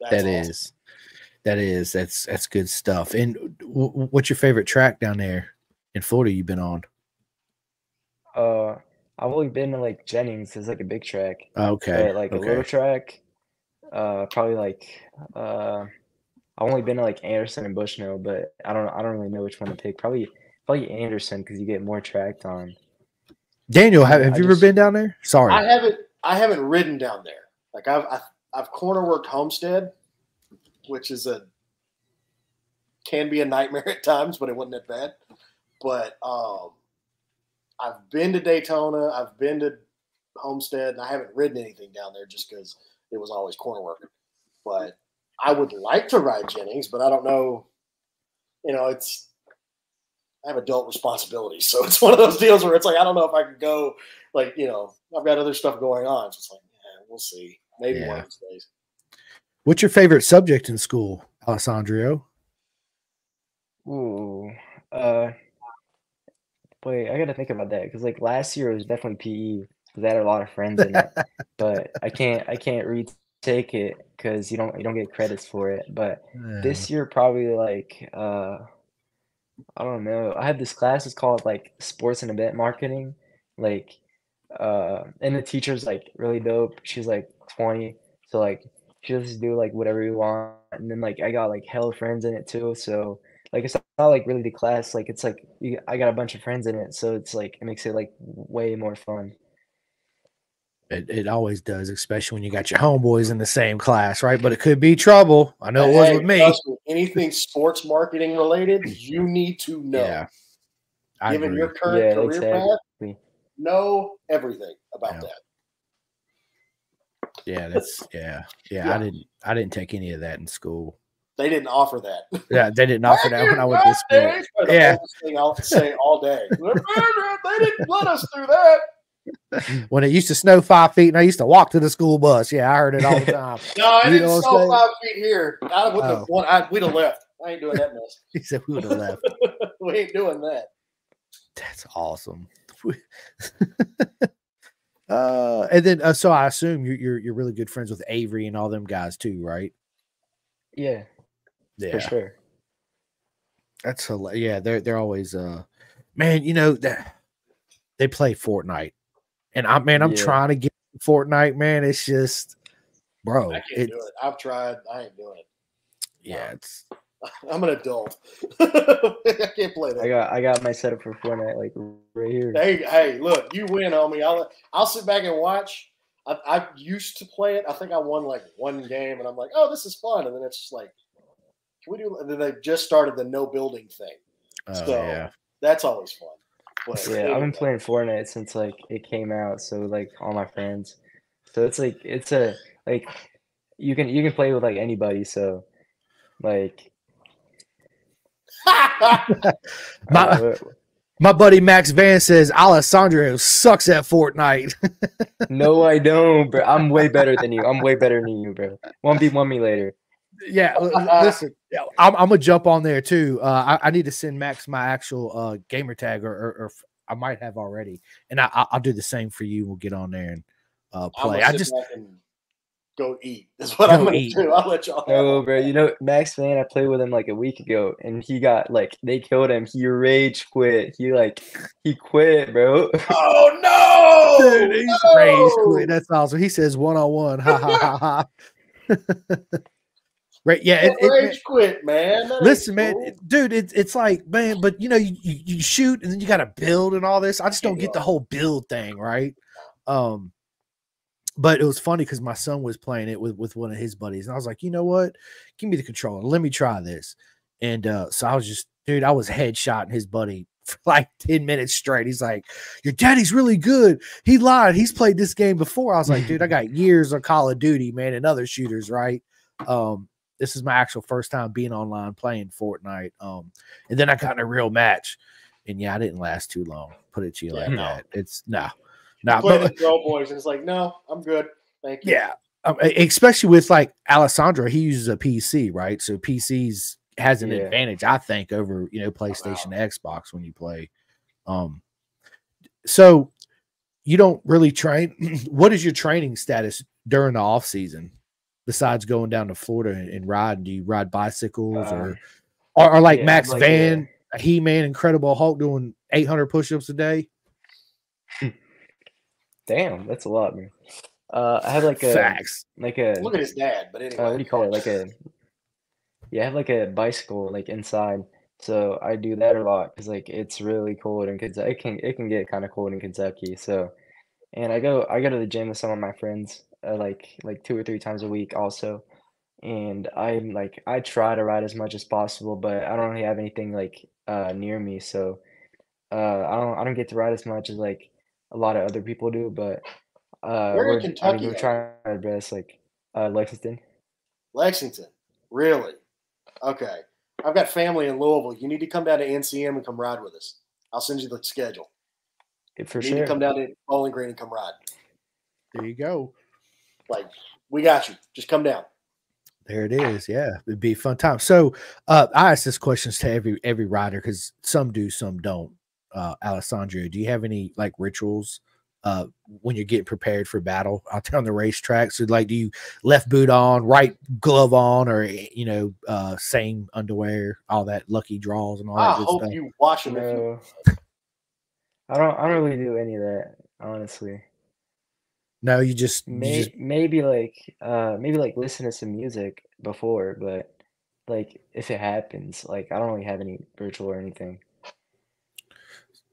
That's That awesome. is, that is, that's that's good stuff. And w- w- what's your favorite track down there in Florida? You've been on? Uh, I've only been to like Jennings. It's like a big track, Okay, but like a little track, uh, probably like uh, I've only been to like Anderson and Bushnell, but I don't I don't really know which one to pick. Probably probably Anderson because you get more track time. Daniel, have, have I you ever been down there? Sorry. I haven't I haven't ridden down there. Like I've I've, I've corner worked Homestead, which is a can be a nightmare at times, but it wasn't that bad. But um, I've been to Daytona. I've been to Homestead, and I haven't ridden anything down there just because it was always corner work. But I would like to ride Jennings, but I don't know. You know, it's I have adult responsibilities, so it's one of those deals where it's like I don't know if I could go. Like you know, I've got other stuff going on. So like, yeah, we'll see. Maybe one Yeah. of these days. What's your favorite subject in school, Alessandro? Ooh, uh, wait, I gotta think about that because like last year it was definitely PE because I had a lot of friends in it, but I can't I can't retake it because you don't you don't get credits for it. But this year probably like uh, I don't know. I have this class. It's called like sports and event marketing, like uh, and the teacher's like really dope. She's like 20, so like she lets do like whatever we want, and then like I got like hella friends in it too. So like it's not like really the class. Like it's like you, I got a bunch of friends in it, so it's like it makes it like way more fun. It, it always does, especially when you got your homeboys in the same class, right? But it could be trouble. I know it was Hey, with me. trust anything sports marketing related, you need to know. Yeah, I Given agree. your current Yeah, career path, know everything about Yeah. that. Yeah, that's yeah, yeah, I didn't, I didn't take any of that in school. They didn't offer that. Yeah, they didn't offer that when I went to school. day, it's the Yeah. thing I'll say all day. they didn't let us do that. When it used to snow five feet, and I used to walk to the school bus. Yeah, I heard it all the time. No, I You didn't know what I'm snow five feet here. I wouldn't Oh. have. I, we'd have left. I ain't doing that mess. he said we would have left. we ain't doing that. That's awesome. Uh, and then uh, so I assume you're, you're you're really good friends with Avery and all them guys too, right? Yeah, for sure. That's hilarious. Yeah, they're they're always uh man, you know that they play Fortnite. And I man, I'm Yeah. trying to get Fortnite, man. It's just bro, I can't it, do it. I've tried. I ain't doing it. yeah, it's I'm an adult. I can't play that. I got I got my setup for Fortnite like right here. Hey, hey, look, you win, homie. I'll I'll sit back and watch. I, I used to play it. I think I won like one game, and I'm like, oh, this is fun. And then it's just like, can we do? And then they just started the no building thing. oh So, yeah. That's always fun. But Yeah, I've been playing Fortnite since like it came out, so like all my friends. So it's like it's a like you can you can play with like anybody, so like My uh, my buddy Max Van says Alessandro sucks at Fortnite. no I don't, bro. I'm way better than you. I'm way better than you, bro. One v one me later. yeah, l- l- listen, I'm, I'm gonna jump on there too. Uh, I, I need to send Max my actual uh, gamer tag, or, or, or f- I might have already, and I, I- I'll do the same for you. We'll get on there and uh, play. I just back and go eat. That's what Go I'm gonna eat. do. I'll let y'all. No, bro. You know Max Man, I played with him like a week ago, and he got like they killed him. He rage quit. He like he quit, bro. Oh no! Dude, he's no! raised quit. That's awesome. He says one on one. Ha ha ha ha. right? Yeah. It, Don't it- rage quit, man. That ain't listen, man, cool. it- dude. It's it's like man, but you know, you, you you shoot and then you got to build and all this. I just don't get the whole build thing, right? Um, but it was funny because my son was playing it with with one of his buddies, and I was like, you know what? Give me the controller. Let me try this. And uh, so I was just, dude, I was headshotting his buddy for like 10 minutes straight. He's like, Your daddy's really good. He lied. He's played this game before. I was like, dude, I got years of Call of Duty, man, and other shooters, right? Um, this is my actual first time being online playing Fortnite. Um, and then I got in a real match. And yeah, I didn't last too long. Put it to you like no. that. It's no, You no, play but the Girl Boys, and it's like, no, I'm good. Thank you. yeah, um, especially with like Alessandro, he uses a PC, right? So PCs has an Yeah. advantage, I think, over you know PlayStation, Xbox when you play. Um, so you don't really train. what is your training status during the off season? Besides going down to Florida and, and riding, do you ride bicycles Uh, or or, or like yeah, Max like, Van, He Man, Incredible Hulk doing 800 push-ups a day? Damn, that's a lot, man. Uh, I have like a Facts. like a Look at his dad. But anyway, uh, what do you call it? Like a yeah, I have like a bicycle like inside, so I do that a lot because like it's really cold in Kentucky. It can it can get kind of cold in Kentucky. So, and I go I go to the gym with some of my friends uh, like like two or three times a week also, and I'm like I try to ride as much as possible, but I don't really have anything like uh near me, so uh I don't I don't get to ride as much as like a lot of other people do, but uh Where in we're, I Kentucky mean, we're trying our best like uh Lexington. Lexington. Really? Okay. I've got family in Louisville. You need to come down to NCM and come ride with us. I'll send you the schedule. For you need to come down to Bowling Green and come ride. There you go. Like, we got you. Just come down. There it is. Yeah, it'd be a fun time. So, uh, I ask this questions to every every rider because some do, some don't. Uh, Alessandro, do you have any like rituals uh when you're getting prepared for battle out there on the racetrack? So, like, do you left boot on, right glove on, or eh, you know, uh, same underwear, all that lucky draws and all I that good hope stuff? you watch them. If No. I don't I don't really do any of that, honestly. No, you just, you just maybe like uh maybe like listen to some music before, but like if it happens, like I don't really have any ritual or anything.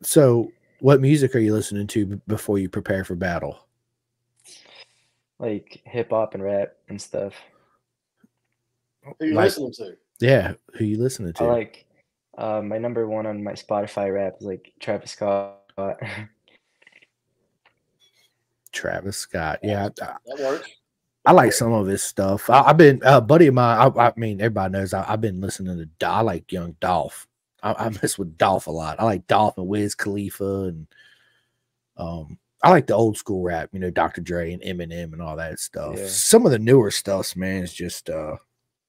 So. What music are you listening to b- before you prepare for battle? Like hip hop and rap and stuff. who you Like- listening to? Yeah, who you listening to? I like uh my number one on my Spotify rap is like Travis Scott. Travis Scott. Yeah, I- That works. I like some of his stuff. I, I've been a buddy of mine. I, I mean, everybody knows I, I've been listening to. Dol- I like Young Dolph. I, I mess with Dolph a lot. I like Dolph and Wiz Khalifa, and um, I like the old school rap. You know, Dr. Dre and Eminem and all that stuff. Yeah. Some of the newer stuff, man, is just uh,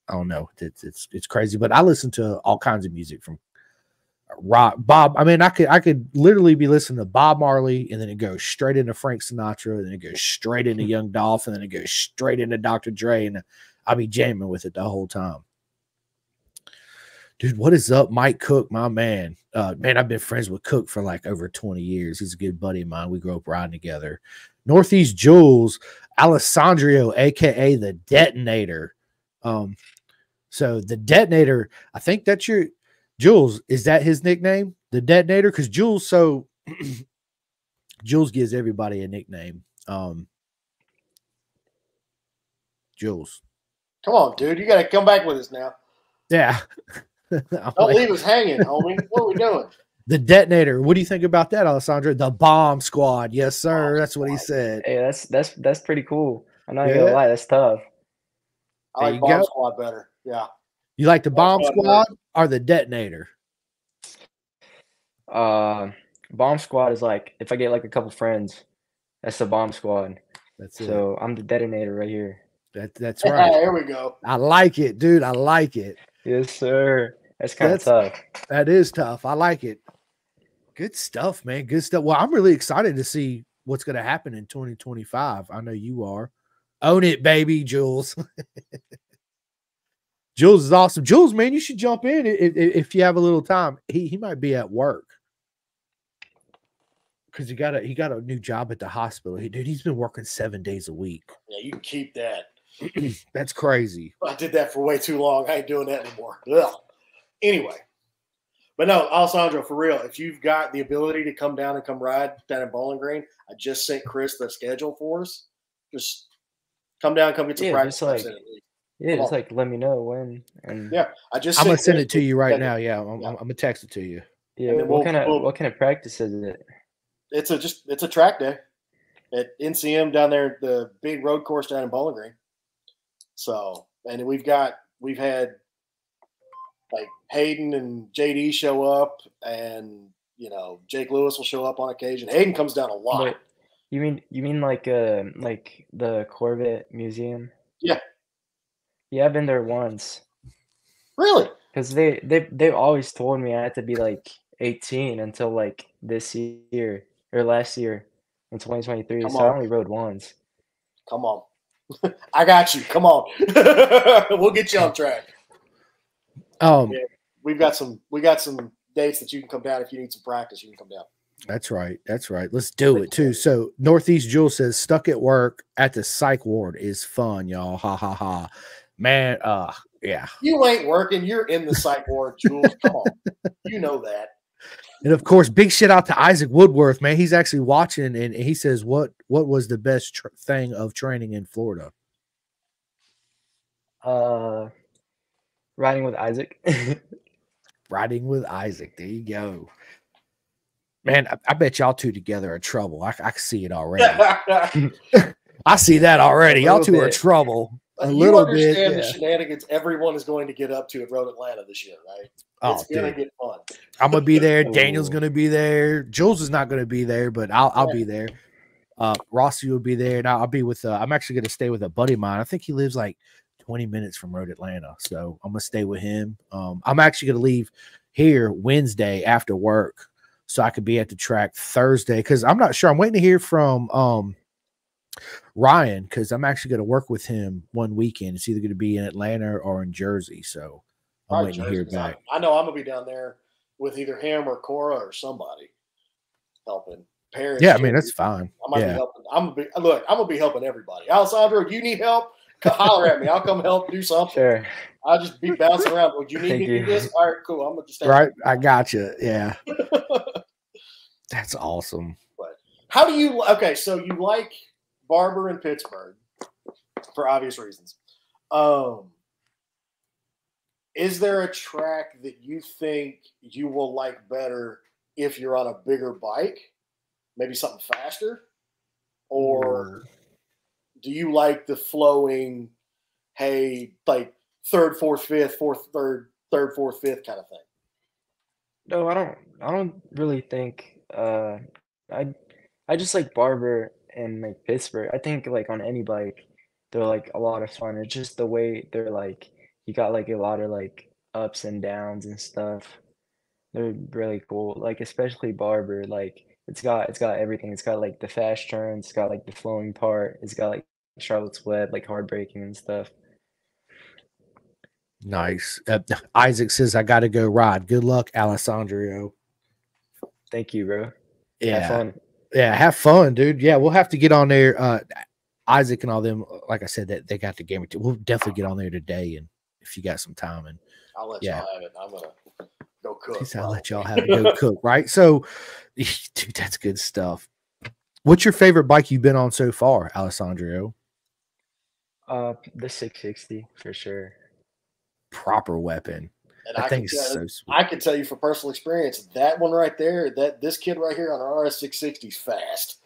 I don't know. It's it's it's crazy. But I listen to all kinds of music from rock bob i mean i could i could literally be listening to bob marley and then it goes straight into frank sinatra and then it goes straight into young dolph and then it goes straight into dr dre and i'll be jamming with it the whole time dude what is up mike cook my man uh man i've been friends with cook for like over 20 years he's a good buddy of mine we grew up riding together northeast jules alessandro aka the detonator um so the detonator i think that's your Jules, is that his nickname? The detonator? Because Jules, so Jules gives everybody a nickname. Um Jules. Come on, dude. You got to come back with us now. Yeah. I'm Don't like, leave us hanging, homie. What are we doing? the detonator. What do you think about that, Alessandro? The bomb squad. Yes, sir. Bomb That's what he said. Hey, that's that's that's pretty cool. I'm not Yeah. gonna lie, that's tough. I There like you Bomb go. Squad better. Yeah. You like the bomb Bomb squad squad or the detonator? Uh, bomb squad is like if I get like a couple friends, that's the bomb squad. That's it. So I'm the detonator right here. That, that's right. There we go. I like it, dude. I like it. Yes, sir. That's kind of tough. That is tough. I like it. Good stuff, man. Good stuff. Well, I'm really excited to see what's going to happen in 2025. I know you are. Own it, baby, Jules. Jules is awesome. Jules, man, you should jump in if, if, if you have a little time. He he might be at work because he got a he got a new job at the hospital. He, dude, he's been working seven days a week. Yeah, you can keep that. That's crazy. I did that for way too long. I ain't doing that anymore. Ugh. Anyway, but no, Alessandro, for real, if you've got the ability to come down and come ride down in Bowling Green, I just sent Chris the schedule for us. Just come down, come get some Yeah, practice. just like- That's it, at least. Yeah, Come just on. like let me know when. And Yeah, I just I'm gonna send it to you right now. Yeah, I'm, Yeah. I'm, I'm gonna text it to you. Yeah. What we'll- kind of we'll- what kind of practice is it? It's a just it's a track day at NCM down there, the big road course down in Bowling Green. So, and we've got we've had like Hayden and JD show up, and you know Jake Lewis will show up on occasion. Hayden comes down a lot. Wait, you mean you mean like uh like the Corvette Museum? Yeah. Yeah, I've been there once. Really? Because they they they've always told me I had to be like 18 until like this year or last year in 2023. Come so I only rode once. Come on. I got you. Come on. we'll get you on track. Um, Yeah. We've got some we got some dates that you can come down if you need some practice, you can come down. That's right. That's right. Let's do it too. So Northeast Jules says stuck at work at the psych ward is fun, y'all. Ha ha ha. Man, uh yeah. You ain't working, you're in the psych ward, Jules. Come on. You know that. And of course, big shit out to Isaac Woodworth, man. He's actually watching and he says what what was the best tr- thing of training in Florida? Uh, riding with Isaac. Riding with Isaac. There you go. Man, I, I bet y'all two together are trouble. I, I can see it already. I see that already. Y'all two are trouble. A you little bit. understand the shenanigans everyone is going to get up to at Road Atlanta this year, right? Oh, it's gonna dude. get fun. I'm gonna be there. Daniel's gonna be there. Jules is not gonna be there, but I'll I'll Yeah. be there. Uh, Rossi will be there, and I'll, I'll be with. Uh, I'm actually gonna stay with a buddy of mine. I think he lives like 20 minutes from Road Atlanta, so I'm gonna stay with him. Um, I'm actually gonna leave here Wednesday after work, so I could be at the track Thursday because I'm not sure. I'm waiting to hear from um Ryan because I'm actually gonna work with him one weekend. It's either gonna be in Atlanta or in Jersey, so I'm Probably waiting to hear Jersey, 'cause I- back. I, know I'm gonna be down there with either him or Cora or somebody helping. Parents. Yeah, I mean that's fine. I might be helping. I'm gonna be look. I'm gonna be helping everybody. Alessandro, you need help? Holler at me. I'll come help do something. sure. I'll just be bouncing around. Would you need Thank me to do this? All right, cool. I'm gonna just Right, I got you. Yeah, that's awesome. How do you? Okay, so you like Barber in Pittsburgh for obvious reasons. Um, is there a track that you think you will like better if you're on a bigger bike, maybe something faster, or do you like the flowing, hey, like third, fourth, fifth, fourth, third, third, fourth, fifth kind of thing? No, I don't. I don't really think. Uh, I I just like Barber and like Pittsburgh. I think like on any bike, they're like a lot of fun. It's just the way they're like. You got like a lot of like ups and downs and stuff. They're really cool. Like especially Barber. Like it's got it's got everything. It's got like the fast turns. It's got like the flowing part. It's got like Charlotte's Web, like hard braking and stuff. Nice. Uh, Isaac says, "I got to go ride. Good luck, Alessandro." Thank you, bro. Have Yeah, fun. yeah. Have fun, dude. Yeah, we'll have to get on there. Uh, Isaac and all them. Like I said, that they got the game. We'll definitely get on there today, and if you got some time, and I'll let Yeah. y'all have it. I'm gonna go cook. I'll while- let y'all have it go cook, right? So, dude, that's good stuff. What's your favorite bike you've been on so far, Alessandro? Uh, the 660 for sure. Proper weapon. And I I, think can it's tell, so sweet. I can tell you from personal experience, that one right there, that this kid right here on an RS 660 is fast,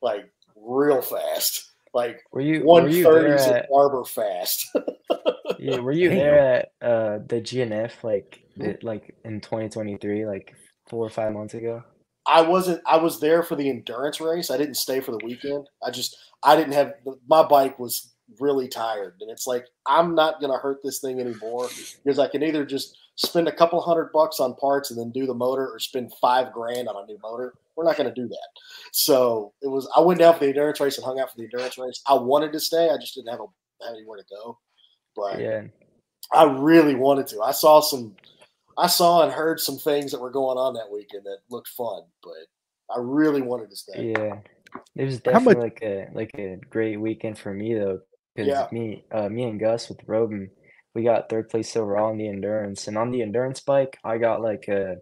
like real fast, like Were you were one you at at Barber fast. yeah, were you Damn. there at uh the GNF like like in 2023 like 4 or 5 months ago? I wasn't. I was there for the endurance race. I didn't stay for the weekend. I just. I didn't have. My bike was really tired, and it's like I'm not gonna hurt this thing anymore because I can either just spend a couple hundred bucks on parts and then do the motor, or spend five grand on a new motor. We're not gonna do that. So it was. I went down for the endurance race and hung out for the endurance race. I wanted to stay. I just didn't have, a, have anywhere to go. But Yeah. I really wanted to. I saw some, I saw and heard some things that were going on that weekend that looked fun, but I really wanted to stay. Yeah. It was How much- definitely like a like a great weekend for me though cuz Yeah. me uh me and Gus with Robin we got third place overall in the endurance and on the endurance bike I got like a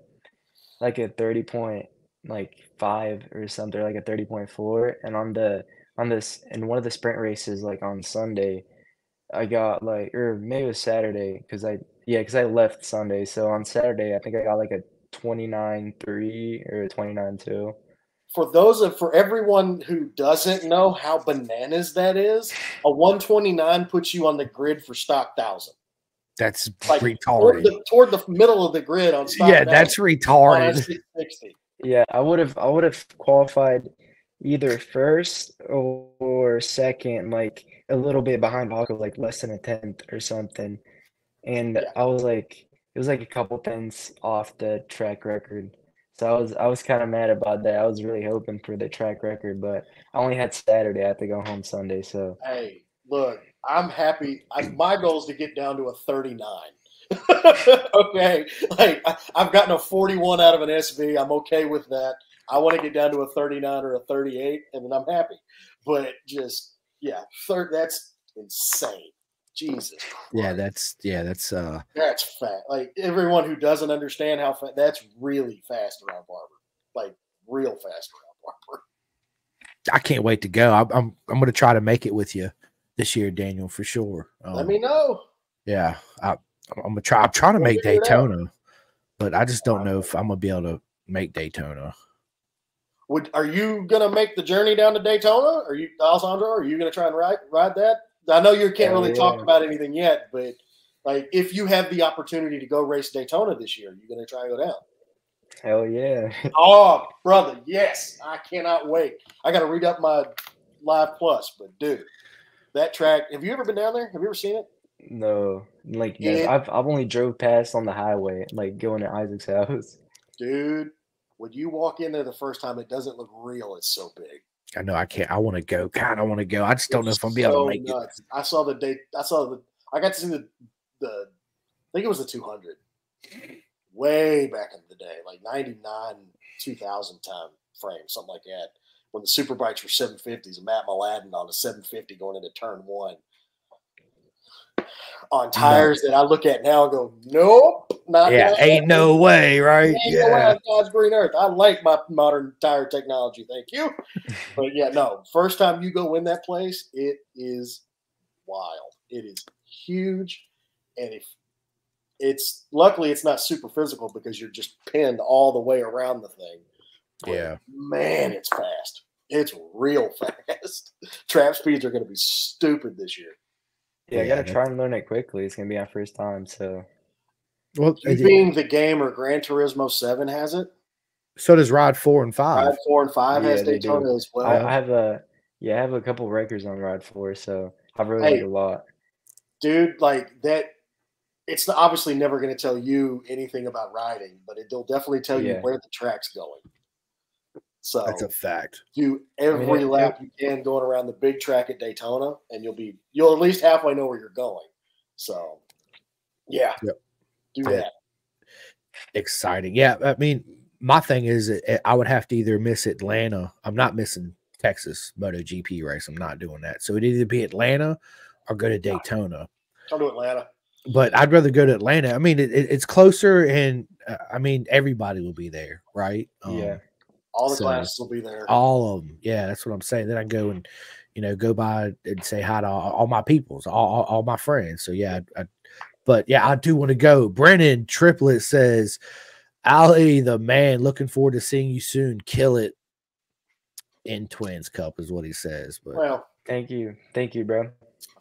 like a 30 point like 5 or something like a 30.4 and on the on this in one of the sprint races like on Sunday I got like or maybe it was Saturday cuz I yeah cuz I left Sunday so on Saturday I think I got like a 29 3 or 29 2. For those of for everyone who doesn't know how bananas that is, a 129 puts you on the grid for stock thousand. That's Like retarded. toward the, toward the middle of the grid on stock. Yeah, that's retarded. Yeah, I would have I would have qualified either first or, or second, like a little bit behind Vaco, like less than a tenth or something. And. I was like, it was like a couple pins off the track record. So I was I was kind of mad about that. I was really hoping for the track record, but I only had Saturday. I had to go home Sunday, so Hey, look, I'm happy. I, my goal is to get down to a 39. okay, like I, I've gotten a 41 out of an SV. I'm okay with that. I want to get down to a 39 or a 38, and then I'm happy. But just yeah, third. That's insane. Jesus. Yeah, that's yeah, that's uh that's fast. Like everyone who doesn't understand how fast that's really fast around Barber. Like real fast around Barber. I can't wait to go. I'm I'm, I'm gonna try to make it with you this year, Daniel, for sure. Let Um, me know. yeah, I, I'm gonna try. I'm trying to We'll make figure it out. Daytona, but I just don't know if I'm gonna be able to make Daytona. Would are you gonna make the journey down to Daytona? Are you Alessandro? Are you gonna try and ride ride that? I know you can't really talk yeah. about anything yet, but like if you have the opportunity to go race Daytona this year, you gonna try and go down? hell yeah. Oh, brother, yes, I cannot wait. I got to read up my Live Plus, but dude, that track. Have you ever been down there? Have you ever seen it? No, like no, Yeah. I've I've only drove past on the highway, like going to Isaac's house. Dude, when you walk in there the first time, it doesn't look real. It's so big. I know I can't. I want to go. God, I want to go. I just don't know if I'm be able to make it. I saw the date. I saw the. I got to see the the. I think it was the 200. Way back in the day, like 99, 2000 time frame, something like that. When the super bikes were 750s, and Matt Mladin on a 750 going into turn one. On tires that I look at now and go, nope, not Yeah, ain't no way, right? Ain't no way Yeah, on God's green earth. I like my modern tire technology. Thank you. But yeah, no. First time you go in that place, it is wild. It is huge, and if it's luckily it's not super physical because you're just pinned all the way around the thing. But, Yeah. man, it's fast. It's real fast. Trap speeds are going to be stupid this year. Yeah, I gotta try and learn it quickly. It's gonna be my first time, so Well, You being the game or Gran Turismo Seven has it. so does Ride Four and Five. Five, four, and five has Yeah, they do. Daytona as well. I, I have a yeah, I have a couple records on Ride Four, so I've really Hey. a lot. dude, like that. It's obviously never going to tell you anything about riding, but it'll definitely tell you where the track's going. So That's a fact. do every it- lap you can going around the big track at Daytona, and you'll be you'll at least halfway know where you're going. So, yeah, Yep. do Yeah. that. Exciting. Yeah, I mean, my thing is, I would have to either miss Atlanta. I'm not missing Texas MotoGP race. I'm not doing that. So it'd either be Atlanta or go to Daytona. Come to Atlanta. But I'd rather go to Atlanta. I mean, it, it- it's closer, and uh, I mean, everybody will be there, right? Um, yeah. All the So, classes will be there. all of them. Yeah, that's what I'm saying. Then I go and you know go by and say hi to all, all my peoples, all, all, all my friends. So yeah, I, I, but yeah, I do want to go. Brennan Triplet says, Ali, the man, looking forward to seeing you soon. Kill it in Twins Cup is what he says. But well, Thank you. Thank you, bro.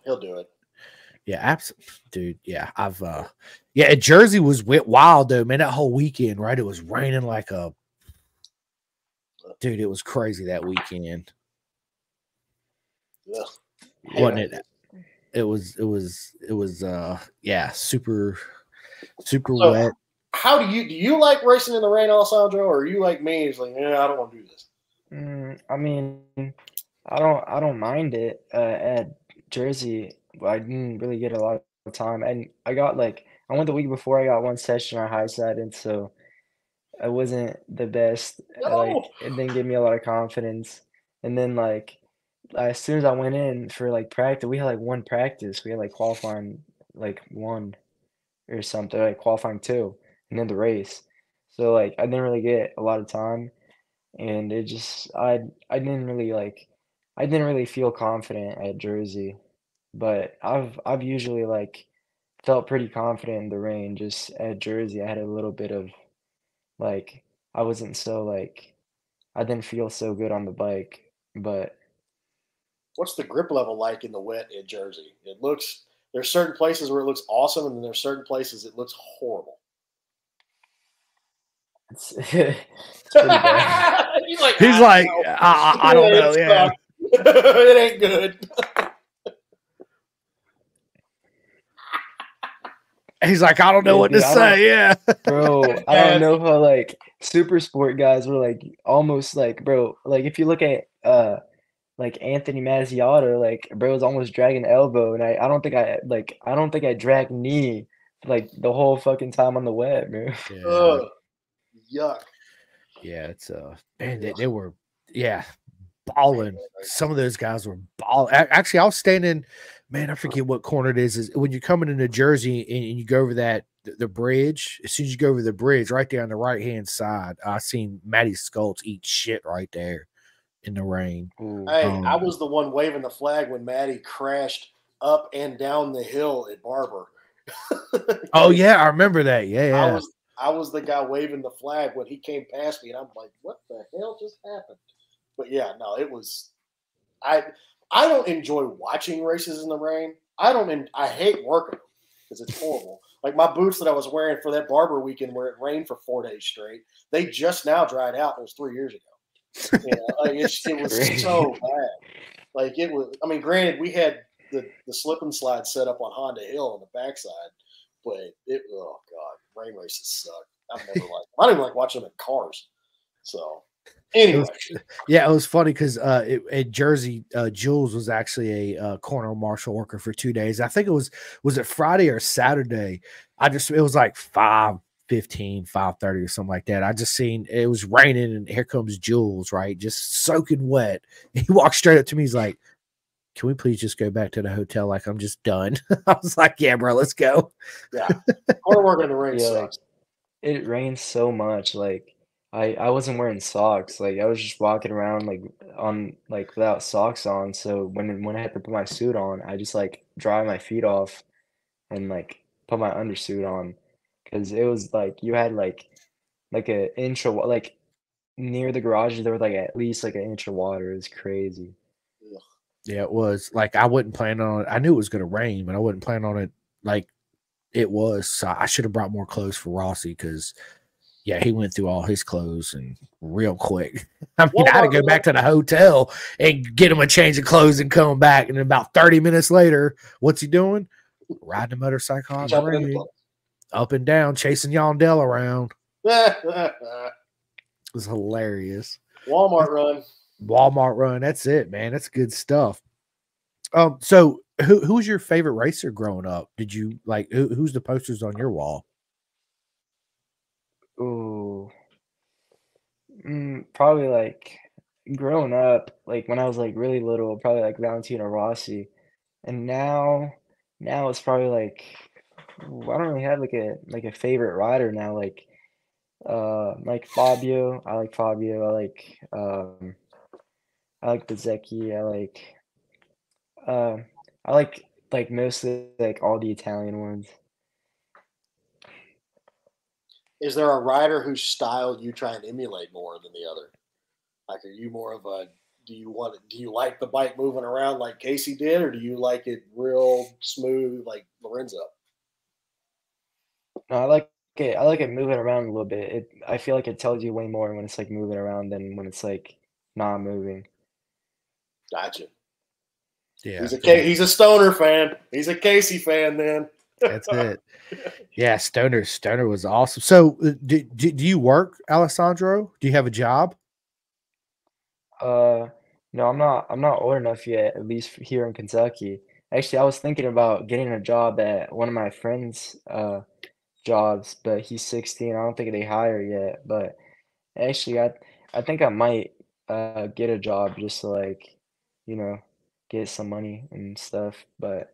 he'll do it. yeah, absolutely, dude. Yeah, I've uh, yeah, Jersey was went wild though, man. That whole weekend, right? It was raining like a dude. It was crazy that weekend. Ugh. wasn't it? It was it was it was uh yeah, super super So- wet. How do you do? You like racing in the rain, Alessandro, or are you like me? It's like, yeah, I don't want to do this. Mm, I mean, I don't I don't mind it uh, at Jersey. I didn't really get a lot of time, and I got like I went the week before. I got one session on high side, and so it wasn't the best. uh, Like it didn't give me a lot of confidence. And then like as soon as I went in for like practice, we had like one practice. We had like qualifying like one or something, like qualifying two, and then the race. So like I didn't really get a lot of time and it just I I didn't really like I didn't really feel confident at Jersey, but I've I've usually like felt pretty confident in the rain. Just at Jersey, I had a little bit of like I wasn't so like I didn't feel so good on the bike. But What's the grip level like in the wet in Jersey? It looks there's certain places where it looks awesome, and then there's certain places it looks horrible. it's, it's. He's like, He's "I like, know." I, I, I don't know. Yeah. it ain't good. He's like, I don't know what to dude, I say. Yeah. Bro, I don't know how like super sport guys were like almost like bro, like if you look at uh like Anthony Mazziotto, like bro was almost dragging elbow and I, I don't think I like I don't think I dragged knee like the whole fucking time on the web, man. Yeah. Ugh, yuck. Yeah, it's uh man, they, they were yeah, balling. Some of those guys were ball. a- Actually, I was standing, man, I forget what corner it is. Is when you're coming into Jersey and, and you go over that the, the bridge. As soon as you go over the bridge, right there on the right hand side, I seen Matty Skulls eat shit right there in the rain. Hey, Um, I was the one waving the flag when Maddie crashed up and down the hill at Barber. Oh yeah, I remember that. Yeah, I was I was the guy waving the flag when he came past me, and I'm like, "What the hell just happened?" But yeah, no, it was. I I don't enjoy watching races in the rain. I don't. En- I hate working because it's horrible. Like my boots that I was wearing for that barber weekend, where it rained for four days straight, they just now dried out. It was three years ago. You know, like it's, it was so bad. Like it was. I mean, granted, we had the the slip and slide set up on Honda Hill on the backside, but it. Oh god, rain races suck. I've never liked. I don't even like watching them in cars. So anyway, Yeah, it was funny because uh, it, at Jersey, uh, Jules was actually a uh, corner marshal worker for two days. I think it was was it Friday or Saturday. I just it was like 5 15, 5 30 or something like that. I just seen it was raining and here comes Jules, right? Just soaking wet. He walked straight up to me. He's like, Can we please just go back to the hotel? Like I'm just done. I was like, Yeah, bro, let's go. yeah, car working the rain Yeah, It rained so much, like I I wasn't wearing socks. Like I was just walking around like on like without socks on. So when when I had to put my suit on, I just like dry my feet off and like put my undersuit on because it was like you had like like an inch of wa- like near the garage there was like at least like an inch of water. It was crazy. Yeah, it was like I wasn't planning on it. I knew it was gonna rain, but I wasn't planning on it like it was. So I should have brought more clothes for Rossi because yeah, he went through all his clothes and real quick. I mean, I had to go back to the hotel and get him a change of clothes and come back. And about 30 minutes later, what's he doing? Riding a motorcycle on the Jumping in the rain, up and down, chasing Yondell around. It was hilarious. Walmart run. Walmart run. That's it, man. That's good stuff. Um, so who who was your favorite racer growing up? Did you like who, who's the posters on your wall? Ooh. Mm, probably like growing up, like when I was like really little, probably like Valentino Rossi. And now now it's probably like I don't really have like a like a favorite rider now. Like uh like Fabio. I like Fabio. I like um I like Bezzecchi. I like uh I like like mostly like all the Italian ones. Is there a rider whose style you try and emulate more than the other? Like, are you more of a do you want do you like the bike moving around like Casey did, or do you like it real smooth like Lorenzo? No, I like it. I like it moving around a little bit. It I feel like it tells you way more when it's like moving around than when it's like not moving. Gotcha. Yeah, He's a Ca- he's a Stoner fan. He's a Casey fan. Then that's it. Yeah, Stoner Stoner was awesome. So, uh, do, do, do you work, Alessandro? Do you have a job? Uh, no, I'm not. I'm not old enough yet. At least here in Kentucky. Actually, I was thinking about getting a job at one of my friends' uh jobs, but he's 16. I don't think they hire yet. But actually, I I think I might uh get a job just to like, you know, get some money and stuff. But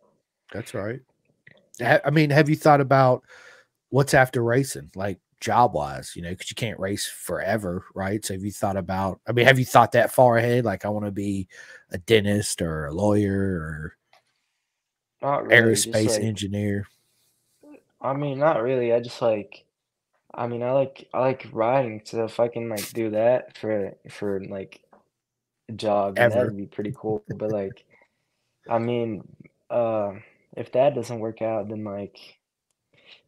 That's right. I mean, have you thought about what's after racing, like job wise? You know, because you can't race forever, right? So, have you thought about? I mean, have you thought that far ahead? Like, I want to be a dentist or a lawyer or not really. aerospace like, engineer. I mean, not really. I just like, I mean, I like I like riding, so if I can like do that for for like a job, that'd be pretty cool. But like, I mean, uh, if that doesn't work out, then like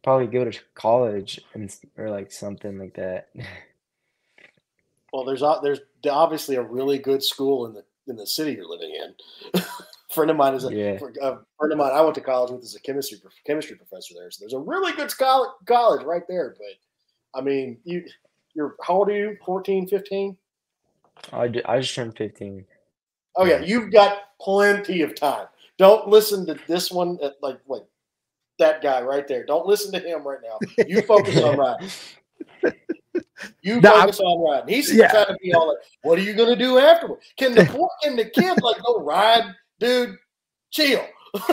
probably go to college and or like something like that. Well, there's there's obviously a really good school in the in the city you're living in. friend of mine is a, Yeah. a friend of mine I went to college with is a chemistry chemistry professor there. So there's a really good college college right there. But I mean, you you're how old are you? 14, 15? I, I just turned 15. Oh yeah, you've got plenty of time. Don't listen to this one at like like that guy right there. Don't listen to him right now. You focus on riding. You No, I'm- focus on riding. He's Yeah. trying to be all like, "What are you going to do afterward? Can the poor, can the kid like go ride, dude? Chill.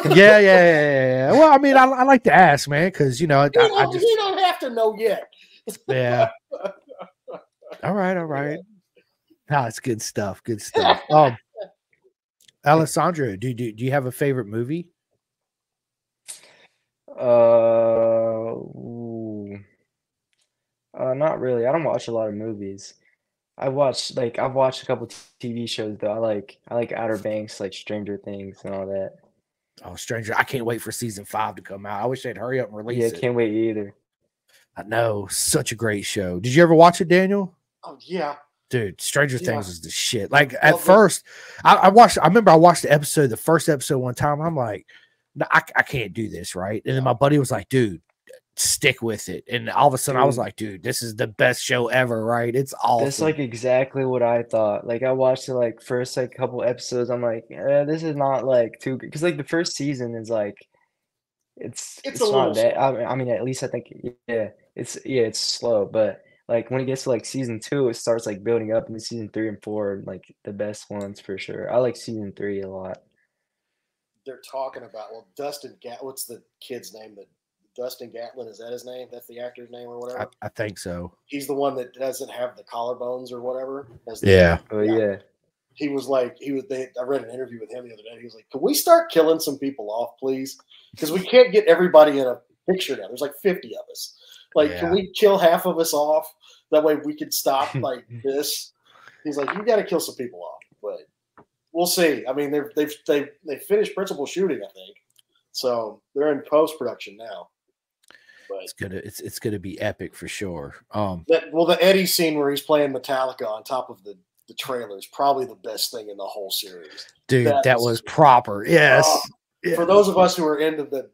yeah, yeah, yeah, yeah, yeah. Well, I mean, I, I like to ask, man, because you know, I, You I don't, just you don't have to know yet. yeah. All right, all right. No, it's good stuff. Good stuff. Um, Alessandro, do, do do you have a favorite movie? Uh, uh, not really. I don't watch a lot of movies. I watch like I've watched a couple TV shows though. I like I like Outer Banks, like Stranger Things and all that. Oh, Stranger, I can't wait for season five to come out. I wish they'd hurry up and release Yeah, it. Yeah, can't wait either. I know, such a great show. Did you ever watch it, Daniel? Oh yeah, Dude, Stranger Yeah. Things is the shit. Like Well, at the- first, I, I watched. I remember I watched the episode, the first episode one time. I'm like, no, I, I can't do this, right? And then my buddy was like, dude, stick with it. And all of a sudden, I was like, dude, this is the best show ever, right? It's awesome. That's like exactly what I thought. Like I watched the like first like couple episodes. I'm like, eh, this is not like too good because like the first season is like, it's It's it's, a little not that. I mean, I mean, at least I think yeah, it's yeah, it's slow. But like when it gets to like season two, it starts like building up, and season three and four are like the best ones for sure. I like season three a lot. they're talking about well, Dustin Gat. What's the kid's name? The Dustin Gatlin is that his name? That's the actor's name or whatever. I think so. He's the one that doesn't have the collarbones or whatever. as the- Yeah. Oh Yeah. yeah, he was like he was they, i read an interview with him the other day he was like can we start killing some people off please because we can't get everybody in a picture now there's like 50 of us like Yeah. can we kill half of us off that way we can stop like this he's like you got to kill some people off but we'll see i mean they've they've they've, they finished principal shooting i think so they're in post-production now but It's gonna it's it's gonna be epic for sure. Um that well the eddie scene where he's playing metallica on top of the the trailer is probably the best thing in the whole series dude, that That's- was proper. Yes. Oh, Yeah. for those of us who are into the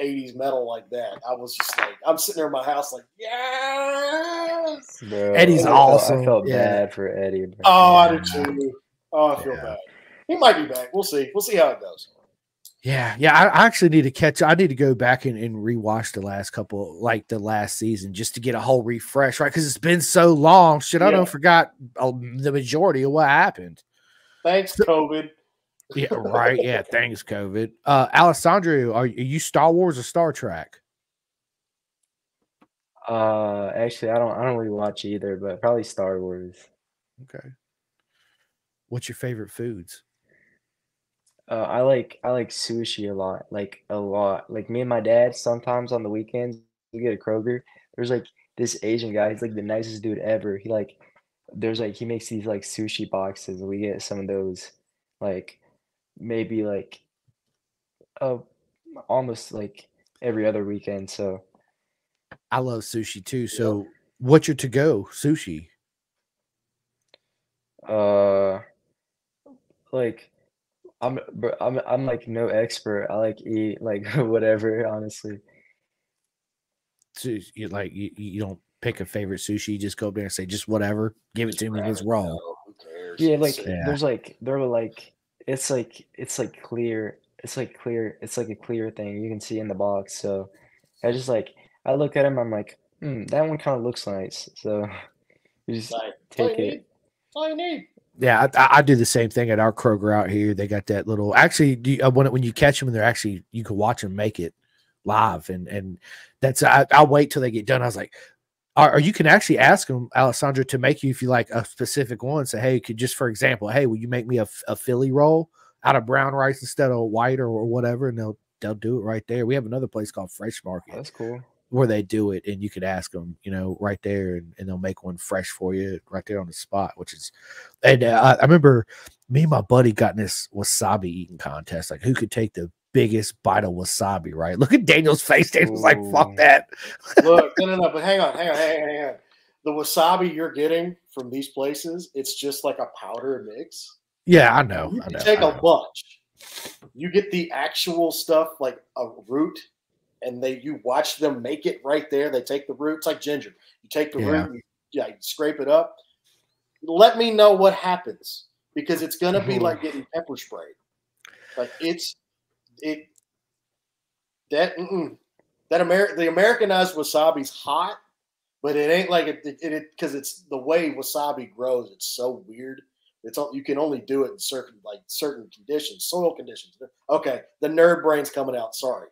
80s metal like that, I was just like, I'm sitting there in my house, like, yes. bro. Eddie's I felt- awesome, I felt yeah. bad for Eddie. Bro. Oh, I Yeah. do too. Oh, I feel Yeah. bad. He might be back. We'll see. We'll see how it goes. Yeah, yeah. I, I actually need to catch. I need to go back and, and rewatch the last couple, like the last season, just to get a whole refresh, right? Because it's been so long. Shit, I Yeah. don't forgot uh, the majority of what happened. Thanks, COVID. Yeah, right. Yeah, thanks, COVID. Uh, Alessandro, are, you Star Wars or Star Trek? Uh, actually, I don't. I don't really watch either, but probably Star Wars. Okay. What's your favorite foods? Uh, I like I like sushi a lot, like a lot. Like me and my dad, sometimes on the weekends we get a Kroger. There's like this Asian guy. He's like the nicest dude ever. He like there's like he makes these like sushi boxes, we get some of those, like maybe like uh almost like every other weekend. So I love sushi too. So, what's your to go sushi? uh, like I'm I'm I'm like no expert. I like eat like whatever, honestly. So you like you, you don't pick a favorite sushi. You just go up there and say just whatever. Give it to me. It's raw. No, who cares? Yeah, like Yeah. there's like they're like it's like it's like clear. It's like clear. It's like a clear thing you can see in the box. So I just like I look at him. I'm like, hmm, that one kind of looks nice. So you just like, that's all take you it. need. All you need. Yeah, I, I- I do the same thing at our Kroger out here. They got that little. Actually, do you, uh, when when you catch them, and they're actually you can watch them make it live, and and that's I, I'll wait till they get done. I was like, or, or you can actually ask them, Alessandro, to make you if you like a specific one. Say, hey, could just for example, hey, will you make me a, a Philly roll out of brown rice instead of white or, or whatever, and they'll they'll do it right there. We have another place called Fresh Market. That's cool. where they do it, and you could ask them, you know, right there, and, and they'll make one fresh for you right there on the spot, which is. And uh, I, I remember me and my buddy got in this wasabi eating contest, like who could take the biggest bite of wasabi, right? Look at Daniel's face. Daniel's like, fuck that. Look, no, no, no. But hang on, hang on, hang on, hang on. The wasabi you're getting from these places, it's just like a powder mix. Yeah, I know. You I know. take I a know. bunch. You get the actual stuff like a root, and they you watch them make it right there. They take the root. It's like ginger. You take the Yeah. root, you, yeah, you scrape it up. Let me know what happens because it's gonna be Mhm. like getting pepper sprayed. Like it's it that that Amer- the Americanized wasabi's hot, but it ain't like it it because it's the way wasabi grows. It's so weird. It's all, you can only do it in certain like certain conditions, soil conditions. Okay, the nerd brain's coming out. Sorry,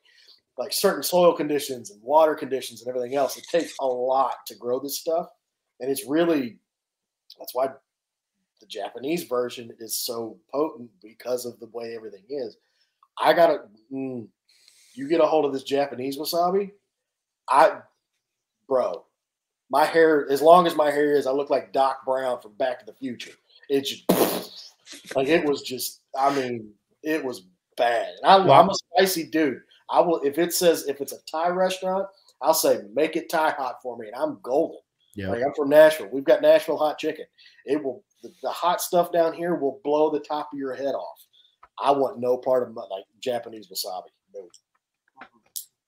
like certain soil conditions and water conditions and everything else. It takes a lot to grow this stuff, and it's really that's why the Japanese version is so potent because of the way everything is. I gotta, mm, you get a hold of this Japanese wasabi, I, bro, my hair as long as my hair is, I look like Doc Brown from Back to the Future. It just like it was just, I mean, it was bad. And I, I'm a spicy dude. I will if it says if it's a Thai restaurant, I'll say make it Thai hot for me, and I'm golden. Yeah. Like I'm from Nashville. We've got Nashville hot chicken. It will the, the hot stuff down here will blow the top of your head off. I want no part of my, like Japanese wasabi. No.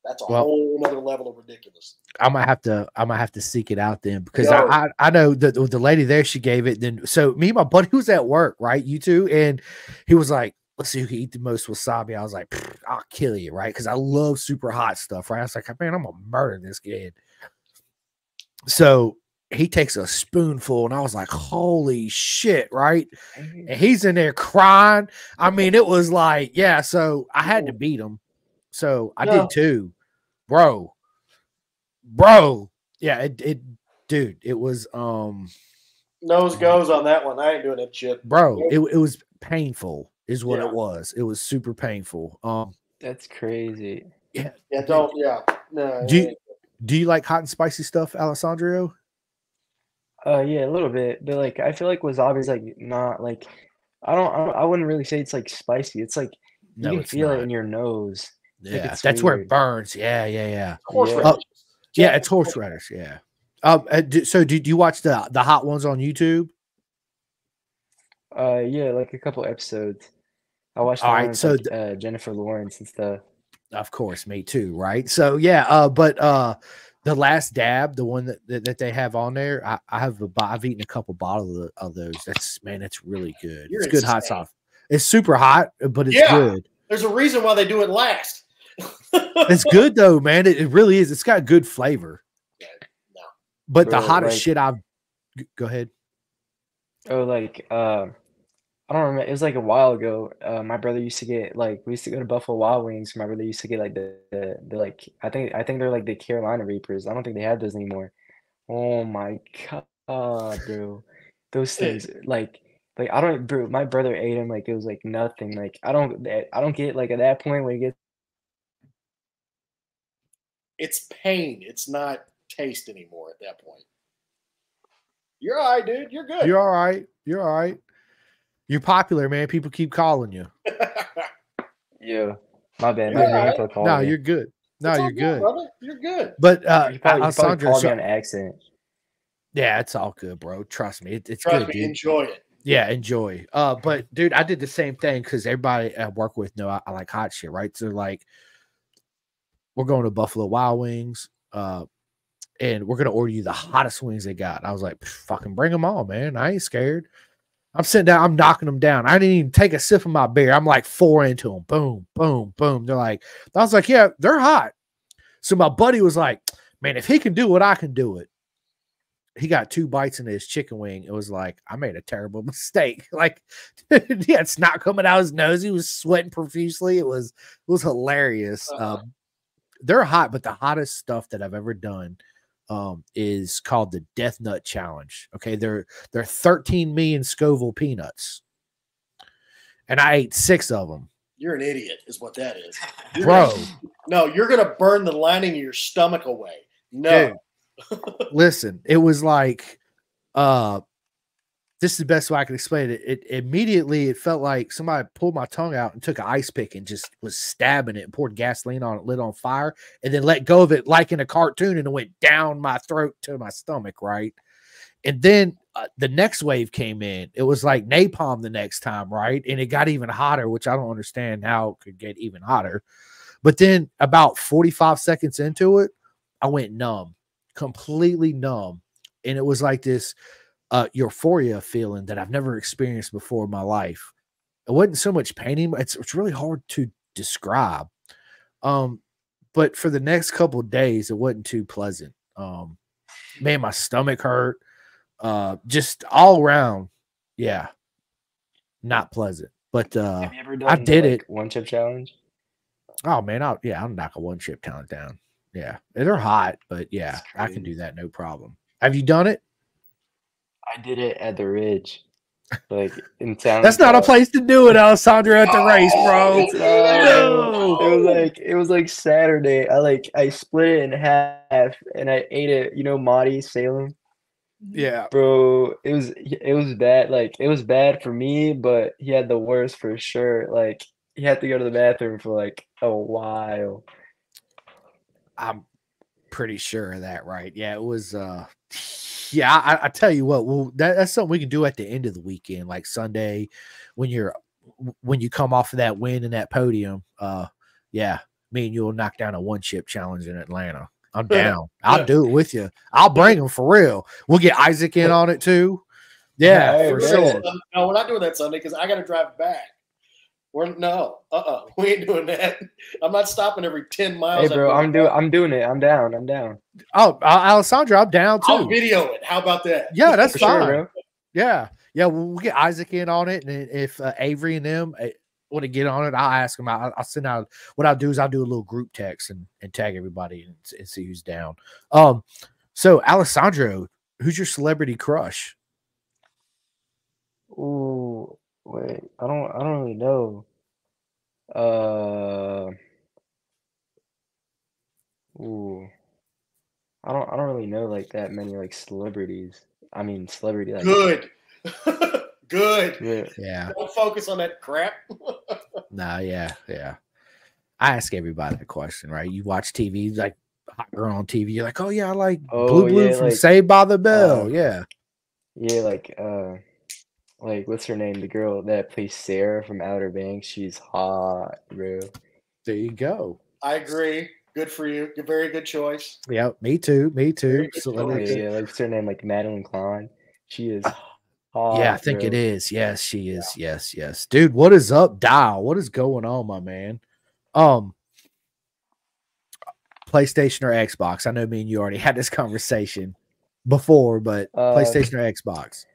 That's a Well- whole other level of ridiculous. I might have to I might have to seek it out then because Yo. I, I I know that the lady there she gave it then so me and my buddy was at work right you two and he was like let's see who can eat the most wasabi I was like I'll kill you right because I love super hot stuff right I was like man I'm gonna murder this kid so he takes a spoonful and I was like holy shit right and he's in there crying I mean it was like yeah so I had to beat him so I No. did too bro bro yeah it, it dude it was um Nose goes on that one. I ain't doing that shit. bro it, it was painful is what Yeah. it was it was super painful um That's crazy. Yeah, Yeah. don't. Yeah, no. Do you- do you like hot and spicy stuff alessandro Uh, yeah, a little bit, but like I feel like wasabi is like not like I don't, I don't I wouldn't really say it's like spicy. It's like you no can it's feel not. it in your nose. think yeah it's that's where it weird. burns yeah yeah yeah horseradish. Oh, yeah it's horseradish yeah um uh, do, so do, do you watch the the hot ones on youtube Uh, yeah, like a couple episodes. I watched the All one right, with, so like, uh, Jennifer Lawrence and stuff. Of course, me too, right? So yeah, uh, but uh the last dab, the one that, that, that they have on there, I, I have a bo- I've eaten a couple bottles of, of those. That's man, that's really good. You're it's good hot insane. sauce. It's super hot, but it's Yeah. good. There's a reason why they do it last. It's good though, man. It, it really is. It's got good flavor. Yeah, no. But the hottest like- shit I've go ahead. Oh, like uh, I don't remember. It was like a while ago. Uh, my brother used to get like we used to go to Buffalo Wild Wings. My brother used to get like the the, the like I think I think they're like the Carolina Reapers. I don't think they have those anymore. Oh my god, bro, those things like like I don't bro. My brother ate them like it was like nothing. Like I don't I don't get like at that point when you get It's pain. It's not taste anymore at that point. You're all right, dude. You're good. You're all right. You're all right. You're popular, man. People keep calling you. yeah. My bad. You're My alright. grandpa No, me. you're good. No, It's you're good. brother. You're good. But uh He probably, he probably Alessandro, called me so- on accident. yeah, it's all good, bro. Trust me. It, it's Trust good, me. dude. Enjoy it. Yeah, enjoy. Uh, but dude, I did the same thing because everybody I work with know I, I like hot shit, right? So like, we're going to Buffalo Wild Wings, uh, and we're gonna order you the hottest wings they got. And I was like, fucking bring them all, man. I ain't scared. I'm sitting down, I'm knocking them down. I didn't even take a sip of my beer. I'm like four into them. Boom, boom, boom. They're like, I was like, yeah, they're hot. So my buddy was like, man, if he can do it, I can do it he got two bites into his chicken wing. It was like I made a terrible mistake. Like yeah, it's not coming out his nose. He was sweating profusely. It was it was hilarious. Uh-huh. Um, they're hot, but the hottest stuff that I've ever done um, is called the Death Nut Challenge. Okay, they're they're 13 million Scoville peanuts, and I ate six of them, You're an idiot, is what that is. You're bro. gonna- no, you're gonna burn the lining of your stomach away. No. Listen, it was like uh this is the best way I can explain it. It immediately it felt like somebody pulled my tongue out and took an ice pick and just was stabbing it and poured gasoline on it, lit on fire, and then let go of it like in a cartoon, and it went down my throat to my stomach, right? And then uh, the next wave came in. It was like napalm the next time, right? And it got even hotter, which I don't understand how it could get even hotter. But then about 45 seconds into it, I went numb, completely numb. And it was like this uh, euphoria feeling that I've never experienced before in my life. It wasn't so much pain, it's, it's really hard to describe. Um, but for the next couple days, it wasn't too pleasant. Um, man, my stomach hurt. Uh, just all around, yeah, not pleasant. But uh, Have you ever done I did like, it. one chip challenge? Oh man, I'll yeah, I'll knock a one chip talent down. Yeah, they're hot, but yeah, I can do that no problem. Have you done it? I did it at the Ridge, like in town. That's not a place to do it, Alessandro, at the race, bro. No. It was like it was like Saturday. I like I split it in half and I ate it. You know, Marty Salem, Yeah, bro. It was it was bad. Like it was bad for me, but he had the worst for sure. Like he had to go to the bathroom for like a while. I'm pretty sure of that, right? Yeah, it was. uh Yeah, I, I tell you what. Well, that, that's something we can do at the end of the weekend, like Sunday, when you're when you come off of that win and that podium. Uh, yeah, me and you will knock down a one chip challenge in Atlanta. I'm down. I'll do it with you. I'll bring them for real. We'll get Isaac in on it too. Yeah, Hey, for sure. No, we're not doing that Sunday because I got to drive back. We're no, uh, uh we ain't doing that. I'm not stopping every ten miles. Hey, bro, I'm doing. I'm doing it. I'm down. I'm down. Oh, uh, Alessandro, I'm down I'll too. video it. How about that? Yeah, that's For fine. sure. Yeah, yeah, we'll, we'll get Isaac in on it, and if uh, Avery and them uh, want to get on it, I'll ask them. I'll, I'll send out. What I'll do is I'll do a little group text and, and tag everybody and, and see who's down. Um, so Alessandro, who's your celebrity crush? Ooh, wait. I don't. I don't really know. Uh. Ooh. I don't. I don't really know like that many like celebrities. I mean, celebrity like. Good, good. Yeah. Yeah, Don't focus on that crap. nah, yeah, yeah. I ask everybody that question, right? You watch TV, like hot girl on TV. You're like, oh yeah, I like Oh, Blue Blue yeah, from like, Saved by the Bell. uh, yeah, Yeah, like uh, like what's her name? The girl that plays Sarah from Outer Banks. She's hot, bro. there you go. I agree. Good for you. Good, very good choice. Yeah, me too. Me too. Very good Yeah, yeah, like what's her name? Like Madelyn Cline. She is hot. Yeah, I think it bro. is. Yes, she is. Yes, yes. Dude, what is up, Dial? What is going on, my man? Um PlayStation or Xbox? I know me and you already had this conversation before, but Uh, PlayStation or Xbox?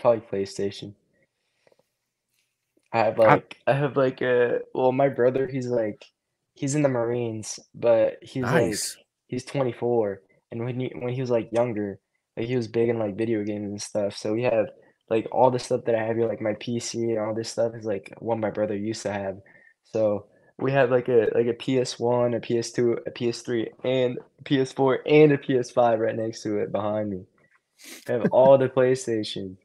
Probably PlayStation. I have like I have like a well, my brother, he's like he's in the Marines, but he's Nice. like he's 24, and when he when he was like younger, like he was big in like video games and stuff. So we have like all the stuff that I have here, like my PC and all this stuff is like what my brother used to have. So we have like a like a PS1, a PS2, a PS3, and PS4, and a PS5 right next to it behind me. I have all the PlayStation.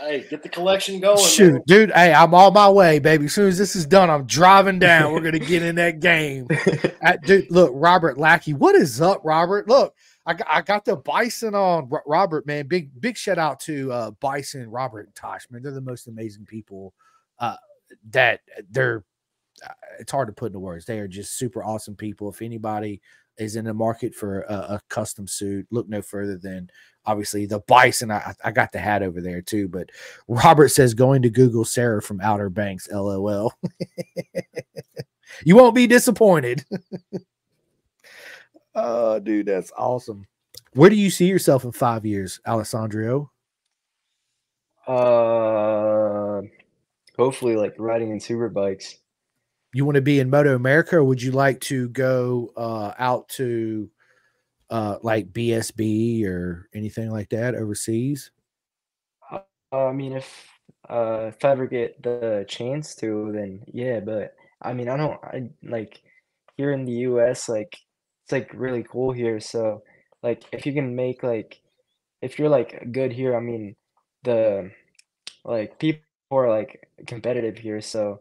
Hey, get the collection going. Shoot, man. dude. Hey, I'm on my way, baby. As soon as this is done, I'm driving down. We're gonna get in that game. Uh, dude, look, Robert Lackey. What is up, Robert? Look, I got, I got the Bison on Robert, man. Big big shout out to uh Bison, Robert, and Tosh, man. They're the most amazing people. Uh, that they're uh, it's hard to put into words. They are just super awesome people. If anybody is in the market for a, a custom suit, look no further than obviously the Bison. I, I got the hat over there too. But Robert says going to Google Sarah from Outer Banks. LOL. you won't be disappointed. oh, dude, that's awesome. Where do you see yourself in five years, Alessandro? Uh, hopefully, like riding in super bikes. You want to be in Moto America, or would you like to go uh, out to uh, like BSB or anything like that overseas? Uh, I mean, if uh if I ever get the chance to, then yeah. But I mean, I don't. I like here in the U.S. Like it's like really cool here. So like if you can make like if you're like good here, I mean the like people are like competitive here. So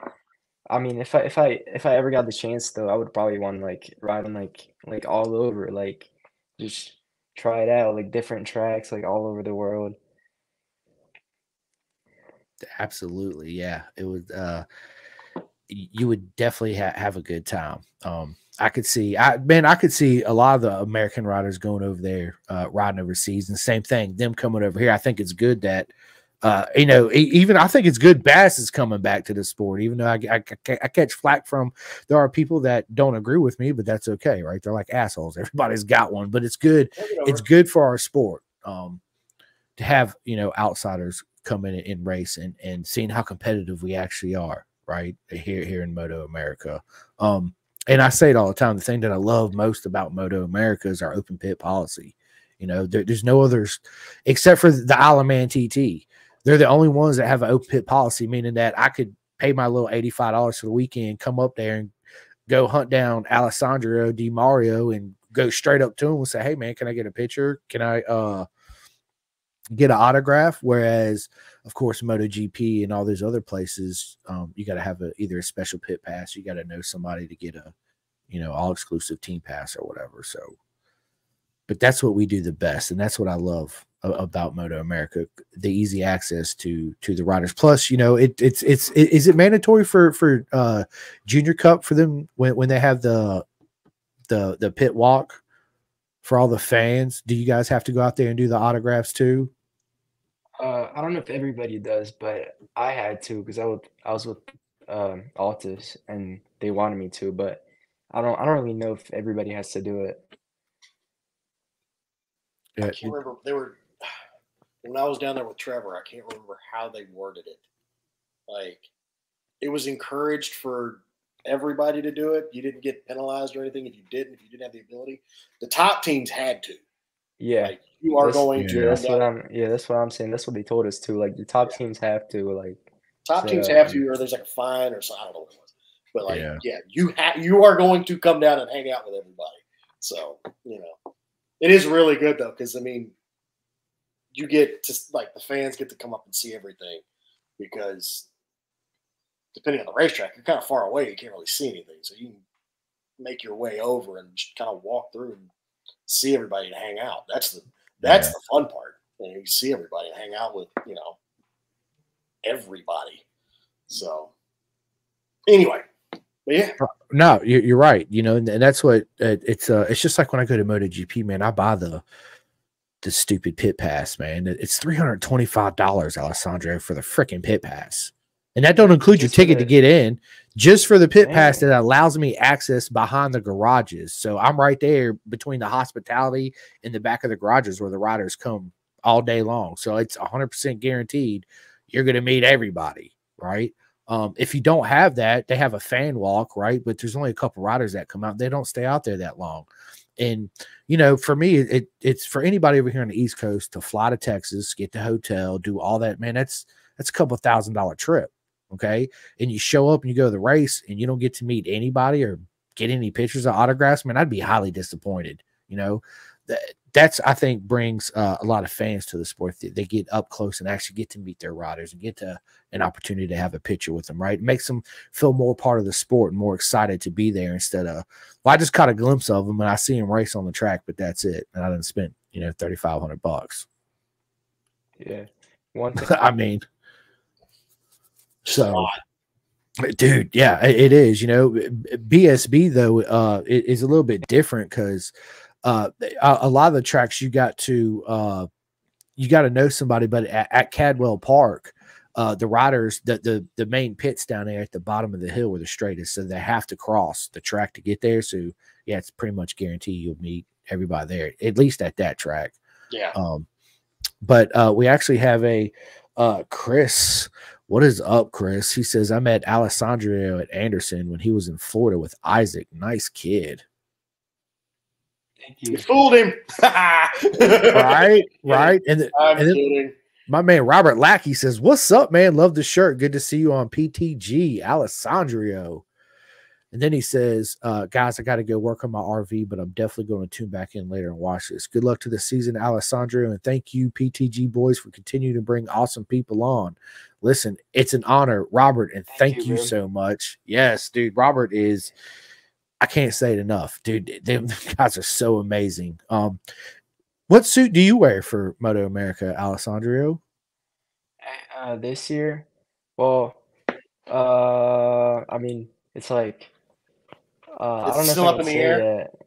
I mean if I if I if I ever got the chance though, I would probably want like ride on like like all over, like just try it out, like different tracks, like all over the world. Absolutely, yeah. It would. uh You would definitely ha- have a good time. Um, I could see, I man, I could see a lot of the American riders going over there, uh, riding overseas, and same thing, them coming over here. I think it's good that, uh, you know, even I think it's good Bass is coming back to the sport, even though I, I, I catch flack from there are people that don't agree with me, but that's okay, right? They're like assholes. Everybody's got one, but it's good. It's good for our sport um, to have you know outsiders come in and race and and seeing how competitive we actually are, right here here in Moto America. Um, and I say it all the time. The thing that I love most about Moto America is our open pit policy. You know, there, there's no others except for the Isle of Man TT. They're the only ones that have an open pit policy, meaning that I could pay my little $85 for the weekend, come up there and go hunt down Alessandro Di Mario and go straight up to him and say, Hey man, can I get a picture? Can I uh get an autograph? Whereas of course MotoGP and all those other places, um, you gotta have a either a special pit pass, you gotta know somebody to get a you know all exclusive team pass or whatever. So but that's what we do the best, and that's what I love about Moto America, the easy access to to the riders. Plus, you know, it it's it's it, is it mandatory for for uh Junior Cup for them when when they have the the the pit walk for all the fans? Do you guys have to go out there and do the autographs too? Uh, I don't know if everybody does, but I had to because I was I was with um, Altus and they wanted me to, but I don't I don't really know if everybody has to do it. I can't remember. They were when I was down there with Trevor. I can't remember how they worded it. Like it was encouraged for everybody to do it. You didn't get penalized or anything if you didn't. If you didn't have the ability, the top teams had to. Yeah, Like you are That's- going yeah, to. that's what I'm. Yeah, that's what I'm saying. That's what they told us too. Like the top teams have to like. top So- teams have to, or there's like a fine or something. I don't know what it was, but like Yeah. yeah, you have you are going to come down and hang out with everybody. So you know, it is really good though because I mean, you get to like the fans get to come up and see everything because depending on the racetrack, you're kind of far away. You can't really see anything, so you can make your way over and just kind of walk through and see everybody and hang out. That's the that's Yeah. the fun part. You, know, you see everybody and hang out with you know everybody. So anyway, but yeah, No, you're, you're right. You know, and, that's what uh, it's. Uh, it's just like when I go to MotoGP, man. I buy the the stupid pit pass, man. It's three hundred twenty five dollars, Alessandro, for the freaking pit pass, and that don't include your Just for ticket to get in. Just for the pit pass that allows me access behind the garages. So I'm right there between the hospitality and the back of the garages where the riders come all day long. So it's hundred percent guaranteed you're going to meet everybody, right? Um, if you don't have that, they have a fan walk, right? But there's only a couple riders that come out. They don't stay out there that long. And you know, for me, it it's for anybody over here on the East Coast to fly to Texas, get the hotel, do all that. Man, that's that's a couple thousand dollar trip. Okay. And you show up and you go to the race and you don't get to meet anybody or get any pictures or autographs, man, I'd be highly disappointed. You know, that's I think brings uh, a lot of fans to the sport. They, they get up close and actually get to meet their riders and get to an opportunity to have a picture with them. Right, it makes them feel more part of the sport and more excited to be there instead of. Well, I just caught a glimpse of them and I see them race on the track, but that's it. And I didn't spend you know thirty five hundred bucks. Yeah, one. I mean, so dude yeah it is you know bsb though uh it is a little bit different because uh a, a lot of the tracks you got to uh you got to know somebody but at, at cadwell park uh the riders the, the the main pits down there at the bottom of the hill where the straightest so they have to cross the track to get there so yeah it's pretty much guaranteed you'll meet everybody there at least at that track Yeah, um, but uh, we actually have a uh, Chris. What is up, Chris? He says I met Alessandro at Anderson when he was in Florida with Isaac. Nice kid, Thank you you. fooled him. right? Right. And, I'm and then kidding. my man Robert Lackey says, "What's up, man? Love the shirt. Good to see you on PTG, Alessandro." And then he says, uh, guys, I got to go work on my RV, but I'm definitely going to tune back in later and watch this. Good luck to the season, Alessandro. And thank you, PTG boys, for continuing to bring awesome people on. Listen, it's an honor, Robert, and thank, Thank you, you, so much. Yes, dude, Robert is, I can't say it enough, dude. Them guys are so amazing. Um, what suit do you wear for Moto America, Alessandro? Uh, this year, well, uh, I mean, it's like, uh, I It's don't know still if I up in the air?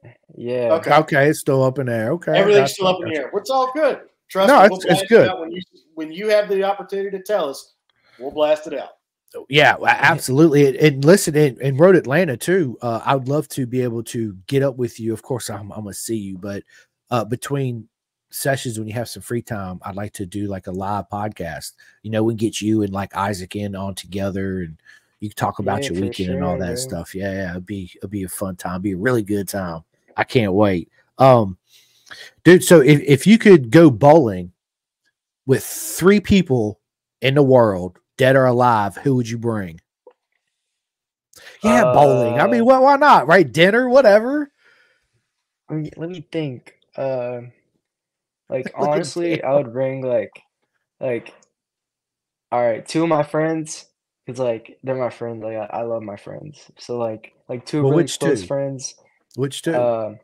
that. Yeah. Okay. Okay, it's still up in there. Okay, Everything's gotcha, still up in the air. It's all good. Trust No, me, it's- it's blast it good. out When you when you have the opportunity to tell us, we'll blast it out. Yeah, absolutely. And, listen, in, in Road Atlanta too, uh, I would love to be able to get up with you. Of course, I'm, I'm gonna see you, but uh, between sessions when you have some free time, I'd like to do like a live podcast. You know, we get you and like Isaac in on together, and you can talk about Yeah, your weekend and all that man. stuff. Yeah, yeah, it'd be it'd be a fun time. Be a really good time. I can't wait. Um, dude, so if if you could go bowling with three people in the world, dead or alive, who would you bring? Yeah, bowling. I mean, Uh, why, why not? Right? Dinner, whatever. Let me, think. Uh, like honestly, I would bring like, like, all right, two of my friends, cause like they're my friends. Like I, I love my friends. So like, like two Well, really which close two? friends. Which two? Um,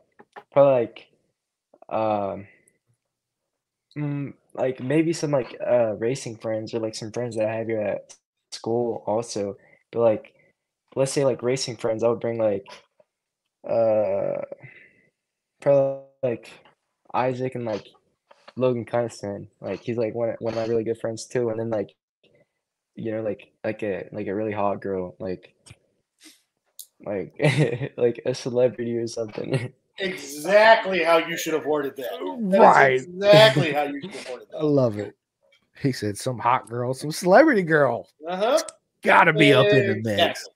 probably like, um, mm, like maybe some like uh racing friends or like some friends that I have here at school also. But like, let's say like racing friends, I would bring like, uh, probably like Isaac and like Logan Kineston. Like he's like one one of my really good friends too. And then like, you know, like like a like a really hot girl, like like like a celebrity or something. Exactly how you should have worded that. That Right. exactly how you should have worded that. I love it. He said some hot girl, some celebrity girl. Uh huh. Gotta be up in the mix. Exactly.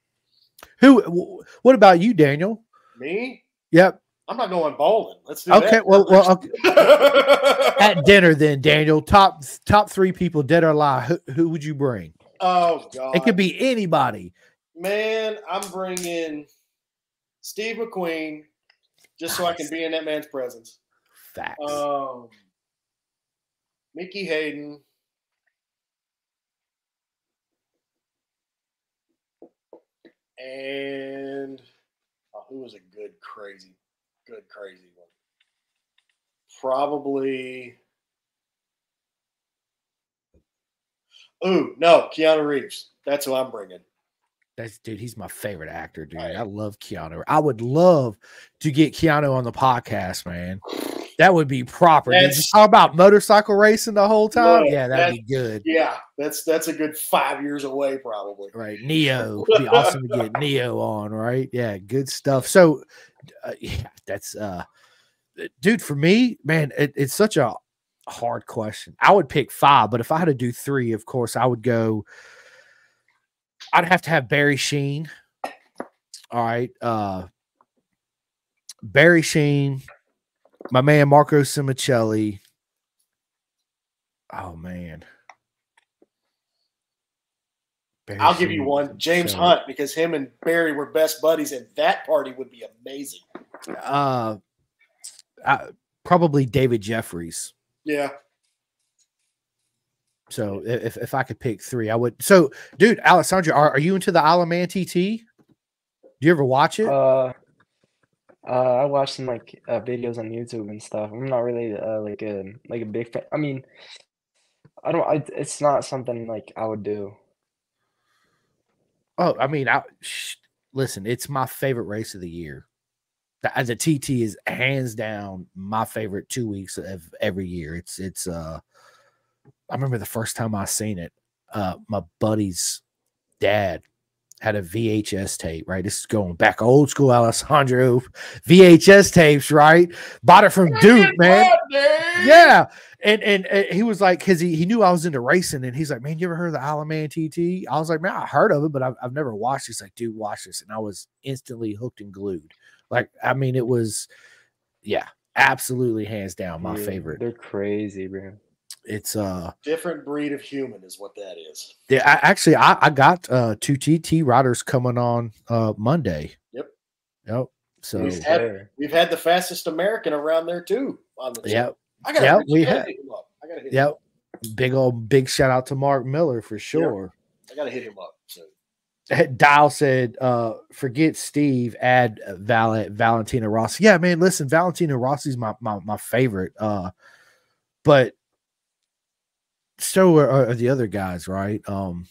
Who? wh- What about you, Daniel? Me? Yep. I'm not going bowling. Let's do Okay. that. Well, well, okay. well. at dinner then, Daniel. Top top three people, dead or alive. Who, who would you bring? oh God. It could be anybody. Man, I'm bringing Steve McQueen just so I can be in that man's presence. Facts. Um, Nicky Hayden. And oh, who was a good crazy, good crazy one? Probably. Ooh, no, Keanu Reeves. That's who I'm bringing. That's dude. He's my favorite actor, dude. Right. I love Keanu. I would love to get Keanu on the podcast, man. That would be proper. Just talk about motorcycle racing the whole time. Yeah, Yeah, that'd be good. Yeah, that's that's a good five years away, probably. Right, Neo. It'd be awesome to get Neo on. Right, yeah, good stuff. So, uh, yeah, that's uh, dude. For me, man, it, it's such a hard question. I would pick five, but if I had to do three, of course, I would go. I'd have to have Barry Sheene. All right, uh, Barry Sheene, my man Marco Simoncelli. Oh man. Barry I'll give you one, James. Hunt, because him and Barry were best buddies, and that party would be amazing. Uh, uh, probably David Jefferies. Yeah, So if, if I could pick three, I would. So, dude, Alessandro, are, are you into the Isle of Man TT? Do you ever watch it? Uh, uh, I watch some like uh, videos on YouTube and stuff. I'm not really uh, like a like a big fan. I mean, I don't. I, it's not something like I would do. oh, I mean, I sh- listen. It's my favorite race of the year. The, the TT is hands down my favorite two weeks of every year. It's it's. uh I remember the first time I seen it. Uh, my buddy's dad had a VHS tape, right? This is going back old school Alessandro VHS tapes, right? Bought it from Duke, man. Yeah. And, and and he was like, because he, he knew I was into racing, and he's like, Man, you ever heard of the Isle of Man TT? I was like, Man, I heard of it, but I've, I've never watched it. He's like, dude, watch this. And I was instantly hooked and glued. Like, I mean, it was, yeah, absolutely hands down my Yeah, favorite. They're crazy, bro. It's uh different breed of human is what that is. Yeah, I, actually, I, I got uh two TT riders coming on uh Monday. Yep. Yep. So We've had we've had the fastest American around there too on the Yep. I gotta, Yep, I we gotta have. hit him up. I gotta hit him Yep. Big old big shout out to Mark Miller for sure. I gotta hit him up. So Dial said, uh, forget Steve, add Val- Valentino Rossi. Yeah, man, listen, Valentino Rossi's my, my my favorite. Uh, but so are, are the other guys, right? Um,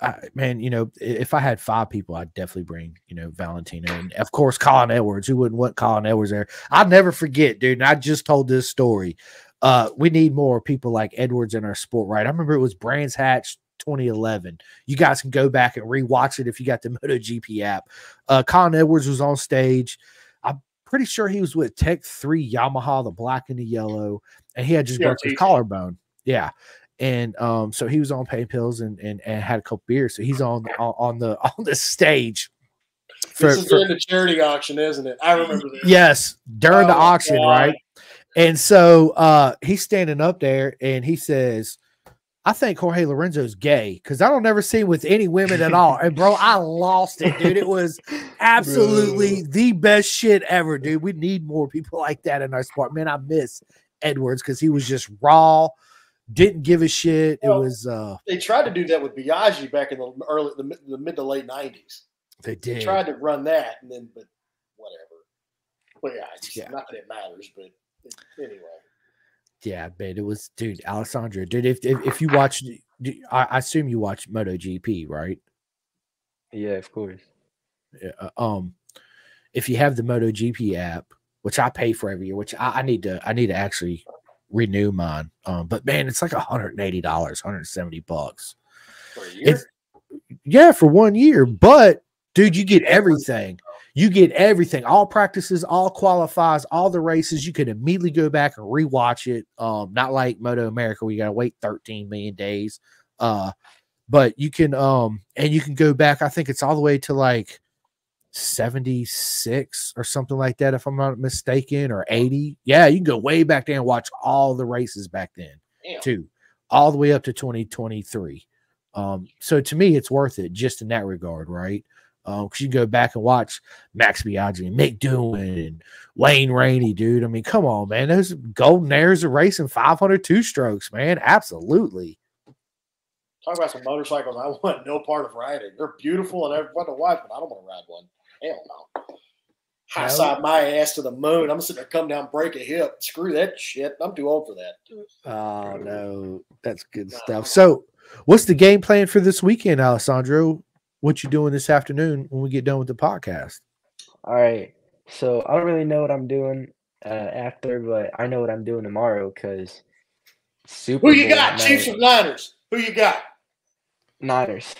I, man, you know, if I had five people, I'd definitely bring, you know, Valentino and of course Colin Edwards. Who wouldn't want Colin Edwards there? I'll never forget, dude. And I just told this story. Uh, we need more people like Edwards in our sport, right? I remember it was Brands Hatch 2011. You guys can go back and rewatch it if you got the MotoGP app. Uh, Colin Edwards was on stage. I'm pretty sure he was with Tech 3 Yamaha, the black and the yellow, and he had just broke his collarbone. Yeah. And um, so he was on pain pills and, and and had a couple beers. So he's on on, the on the stage. For, this is for- during the charity auction, isn't it? I remember this. yes, during the Oh, auction, God. right? And so uh he's standing up there and he says, I think Jorge Lorenzo's gay because I don't ever see him with any women at all. And bro, I lost it, dude. It was absolutely the best shit ever, dude. We need more people like that in our sport. Man, I miss Edwards because he was just raw, didn't give a shit. It was uh They tried to do that with Biaggi back in the early, the, mid- the mid to late nineties. they did. They did. tried to run that, and then, but whatever. Well, yeah, it's Yeah. not that it matters, but it, anyway. Yeah, man, it was dude, Alessandro. Dude, if if, if you watch I, I assume you watch MotoGP, right? Yeah, of course. Yeah, uh, um if you have the MotoGP app, which I pay for every year, which I, I need to I need to actually renew mine. Um, but man, it's like $180, 170 bucks. For a year, It's yeah, for one year. But dude, you get everything. You get everything, all practices, all qualifies, all the races. You can immediately go back and rewatch it. Um, not like Moto America, where you gotta wait 13 million days. Uh, but you can um and you can go back, I think it's all the way to like 76 or something like that, if I'm not mistaken, or 80. Yeah, you can go way back there and watch all the races back then Damn. too, all the way up to 2023. Um, so to me, it's worth it just in that regard, right? Um, because you can go back and watch Max Biaggi and Mick Doohan and Wayne Rainey, dude. I mean, come on, man. Those golden airs of racing 500 two strokes, man. Absolutely. Talk about some motorcycles I want no part of riding. They're beautiful and everyone to watch, but I don't want to ride one. Hell no. High No. side my ass to the moon. I'm sitting there, come down, break a hip. Screw that shit. I'm too old for that. Oh no, that's good stuff. So, what's the game plan for this weekend, Alessandro? What you doing this afternoon when we get done with the podcast? All right. So I don't really know what I'm doing uh, after, but I know what I'm doing tomorrow because Super Who you Bowl got? night- Chiefs or Niners? Who you got? Niners.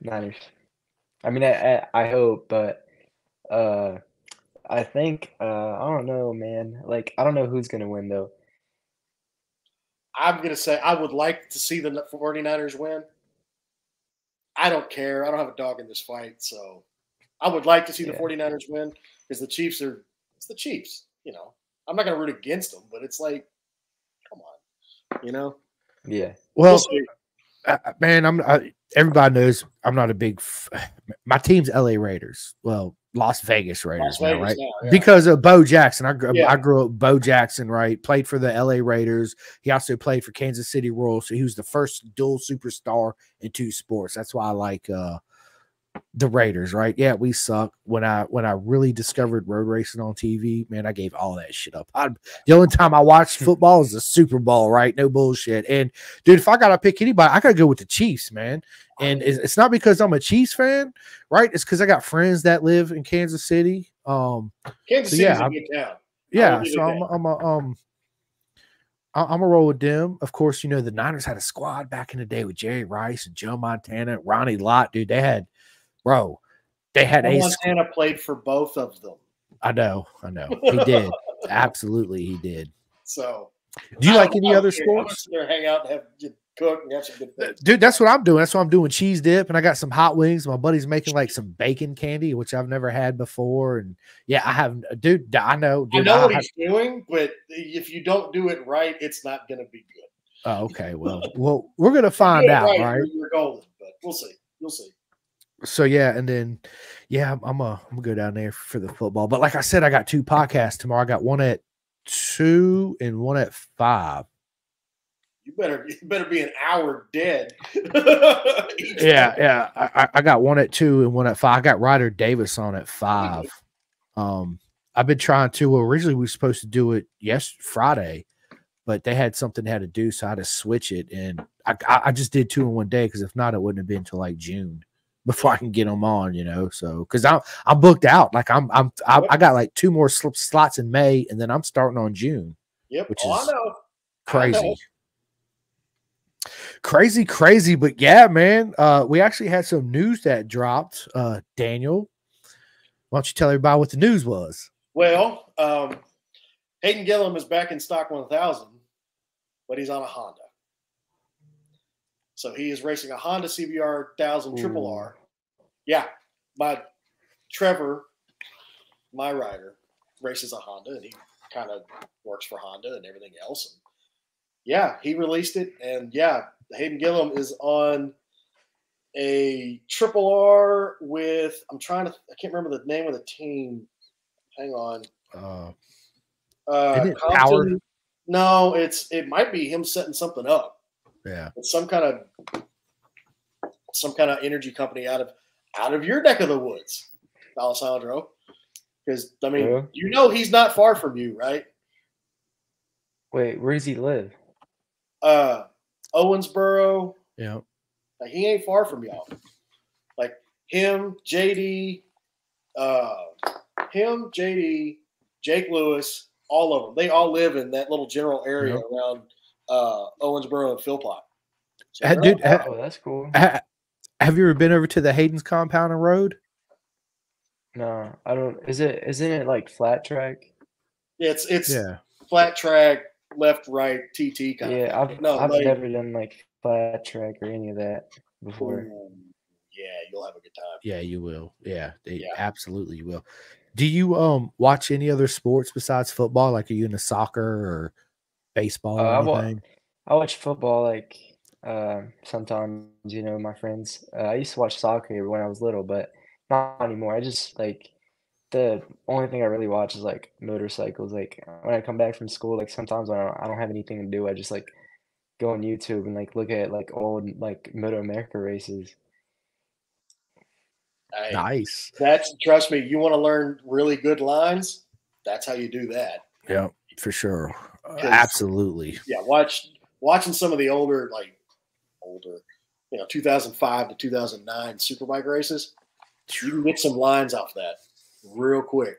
Niners. I mean, I, I, I hope, but uh, I think uh, I don't know, man. Like, I don't know who's gonna win though. I'm going to say I would like to see the 49ers win. I don't care. I don't have a dog in this fight. So I would like to see the Yeah. 49ers win because the Chiefs are, it's the Chiefs. You know, I'm not going to root against them, but it's like, come on. You know? Yeah. Well, We'll see. Uh, man, I'm I, everybody knows I'm not a big. F- my team's L.A. Raiders. Well, Las Vegas Raiders, Las now, right? now, yeah. Because of Bo Jackson. I grew, Yeah. I grew up Bo Jackson, right? Played for the L.A. Raiders. He also played for Kansas City Royals. So he was the first dual superstar in two sports. That's why I like uh the Raiders, right? Yeah, we suck. When I when I really discovered road racing on TV, man, I gave all that shit up. I, the only time I watched football was the Super Bowl, right? No bullshit. And dude, if I gotta pick anybody, I gotta go with the Chiefs, man. And it's, it's not because I'm a Chiefs fan, right? It's because I got friends that live in Kansas City. Um, Kansas so City's yeah, a good town. yeah, so I'm. I'm a um, I'm a roll with them. Of course, you know the Niners had a squad back in the day with Jerry Rice and Joe Montana, Ronnie Lott, dude. They had, bro, they had Joe a. Montana played for both of them. I know, I know, he did. Absolutely, he did. So Do you I like any I other don't care. I'm gonna sports? hang out, and have cook and have some good uh, food. Dude, that's what I'm doing. That's what I'm doing. Cheese dip, and I got some hot wings. My buddy's making like some bacon candy, which I've never had before. And yeah, I have, uh, dude. I know. I Dude, know what have- he's doing, but if you don't do it right, it's not going to be good. oh, okay. Well, well, we're gonna find out, right, right? You're golden, but we'll see. You'll see. So yeah, and then yeah, I'm, a I'm gonna go down there for the football. But like I said, I got two podcasts tomorrow. I got one at two and one at five. You better you better be an hour dead. Yeah, yeah. I, I- got one at two and one at five. I got Ryder Davis on at five. Um, I've been trying to. Well, originally we were supposed to do it yes Friday, but they had something they had to do, so I had to switch it. And I, I just did two in one day because if not, it wouldn't have been until like June before I can get them on. You know, so because I'm I'm booked out. Like I'm I'm I, I got like two more sl- slots in May, and then I'm starting on June. Yep. which oh, is- I know. I know. crazy crazy crazy but yeah man uh we actually had some news that dropped uh daniel why don't you tell everybody what the news was Well, um, Hayden Gillim is back in stock 1000, but he's on a Honda. So he is racing a Honda CBR 1000 Triple R. Yeah, my Trevor, my rider, races a Honda, and he kind of works for Honda and everything else. And yeah, he released it, and yeah, Hayden Gillim is on a Triple R with. I'm trying to. I can't remember the name of the team. Hang on. uh Uh, it Compton- Power? No, it's it might be him setting something up. Yeah It's some kind of some kind of energy company out of out of your neck of the woods, Alessandro. Because I mean, Yeah. you know he's not far from you, right? Wait, where does he live? Uh, Owensboro. yeah Like, he ain't far from y'all. Like him, JD, uh, him, JD, Jake Lewis, all of them. They all live in that little general area Yep. around uh, Owensboro and Philpot. So Uh, dude, all- uh, Oh, that's cool. ha- have you ever been over to the hayden's compound and road No, I don't. Is it? Isn't it like flat track? it's it's yeah flat track, left, right, TT kind Yeah, of. I've. No, I've like- never done like flat track or any of that before. Ooh, yeah, you'll have a good time. yeah you will yeah, they- Yeah. absolutely you will do you um watch any other sports besides football like are you into soccer or baseball Uh, I or wa- anything I watch football like uh, sometimes, you know, my friends. Uh, I used to watch soccer when I was little, but not anymore. I just like the only thing I really watch is like motorcycles. Like when I come back from school, like sometimes when I don't, I don't have anything to do, I just like go on YouTube and like look at like old like Moto America races. Hey, nice That's trust me. You want to learn really good lines? That's how you do that. yeah for sure 'Cause- absolutely yeah, watch watching some of the older like older, you know, 2005 to 2009 superbike races. You can get some lines off that real quick.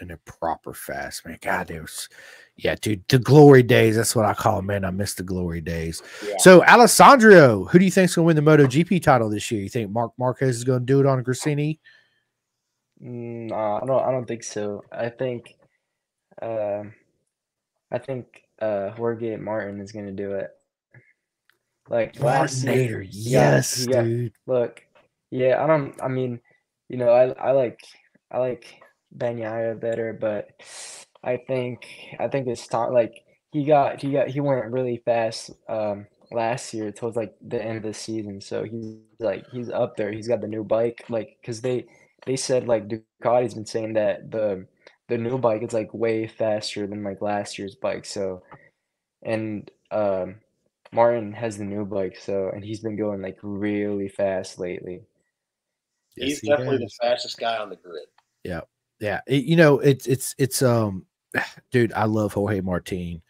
and they're proper fast, man. God, it was, yeah, dude. The glory days. That's what I call them, man. I miss the glory days. Yeah. So, Alessandro, who do you think's gonna win the MotoGP title this year? You think Marc Marquez is gonna do it on Gresini? Mm, Nah, I don't. I don't think so. I think, um, I think uh, Jorge Martin is gonna do it. Like last year, yes, got- dude. Look, yeah, I don't. I mean, you know, I I like I like Bagnaia better, but I think I think it's time. Like he got he got he went really fast um last year towards like the end of the season, so he's like he's up there. He's got the new bike, like because they they said like Ducati's been saying that the the new bike is like way faster than like last year's bike. So and um Martin has the new bike, so and he's been going like really fast lately. Yes, He's he definitely has. the fastest guy on the grid. Yeah, it- you know, it's it's it's um, dude, I love Jorge Martin.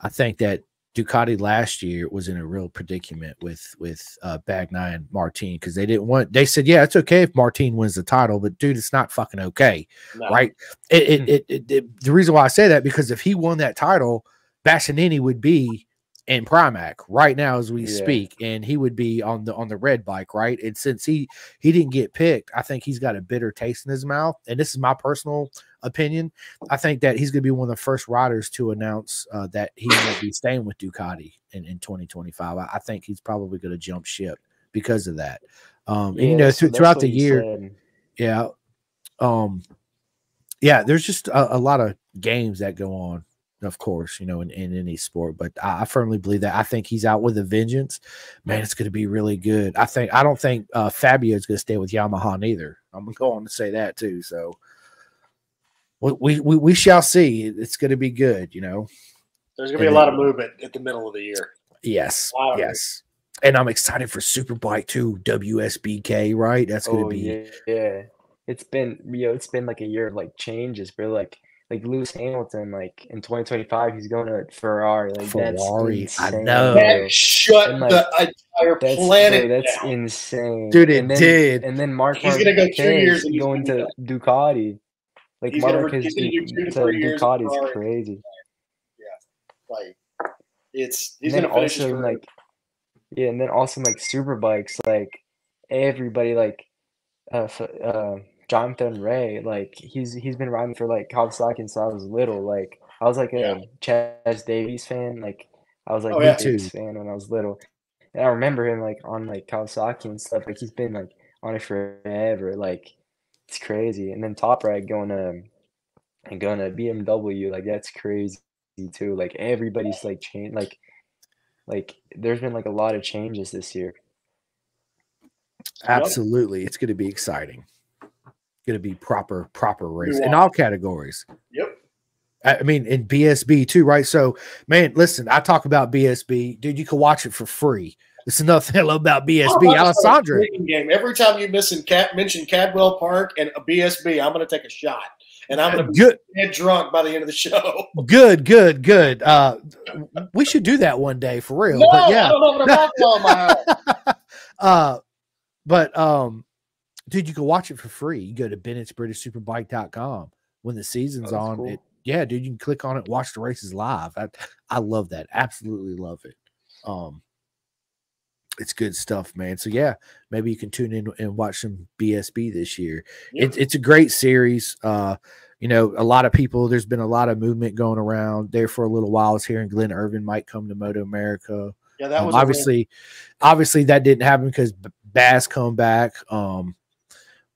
I think that Ducati last year was in a real predicament with with uh Bagnaia and Martin because they didn't want. They said, yeah, it's okay if Martin wins the title, but dude, it's not fucking okay, No, right? It, it, Hmm. it, it, it- the reason why I say that because if he won that title, Bastianini would be in Pramac right now as we Yeah. speak, and he would be on the on the red bike, right? And since he he didn't get picked, I think he's got a bitter taste in his mouth. And this is my personal opinion, I think that he's going to be one of the first riders to announce uh, that he will be staying with Ducati in, in 2025. I, I think he's probably going to jump ship because of that. Um, and, you know, th- throughout the year, said. yeah, um, yeah, there's just a, a, lot of games that go on, of course, you know, in, in any sport. But I, I, firmly believe that. I think he's out with a vengeance. Man, it's going to be really good. I think I don't think uh, Fabio is going to stay with Yamaha neither. I'm going to say that too. So we, we we shall see. It's going to be good, you know. There's going to be a lot of movement at the middle of the year. Yes, yes, and I'm excited for Superbike too. WSBK, right? That's going to oh, be yeah, yeah. It's been you know it's been like a year of like changes, but like like Lewis Hamilton, like in 2025, he's going to Ferrari. Like Ferrari, that's I know. That shut and, like, the entire that's, planet. Bro, that's down. insane, dude. It and then, did. And then Mark, he's gonna go two years and going to Ducati. Like he's Marquez to, to Ducati is crazy. Yeah, like it's he's gonna finish also like yeah, and then also like super bikes, like everybody like uh, uh Jonathan Rea, like he's he's been riding for like Kawasaki since I was little. Like I was like a yeah. Chaz Davies fan. Like I was like oh, a yeah. fan when I was little. And I remember him like on like Kawasaki and stuff. Like he's been like on it forever. Like it's crazy. And then Toprak going to and going to BMW, like that's crazy too. Like everybody's like change like like there's been like a lot of changes this year. Absolutely. It's gonna be exciting. Gonna be proper, proper race in all categories. Yep. I mean, in BSB too, right? So, man, listen, I talk about BSB, dude. You can watch it for free. It's another thing about BSB. Oh, Alessandro. Game. Every time you miss and Cat, mention Cadwell Park and a BSB, I'm going to take a shot. And I'm going to good. get drunk by the end of the show. Good, good, good. Uh, we should do that one day for real. No, but yeah. I don't know what I'm uh, but um, dude, you can watch it for free. You go to Bennett'sBritishSuperbike.com when the season's oh, on. Cool. It, yeah, dude, you can click on it, watch the races live. I, I love that. Absolutely love it. Um, it's good stuff, man. So yeah, maybe you can tune in and watch some BSB this year. It, it's a great series. Uh, you know, a lot of people. There's been a lot of movement going around there for a little while. I was hearing Glenn Irwin might come to Moto America. Yeah, that um, was um, obviously, obviously that didn't happen because Bass come back. Um,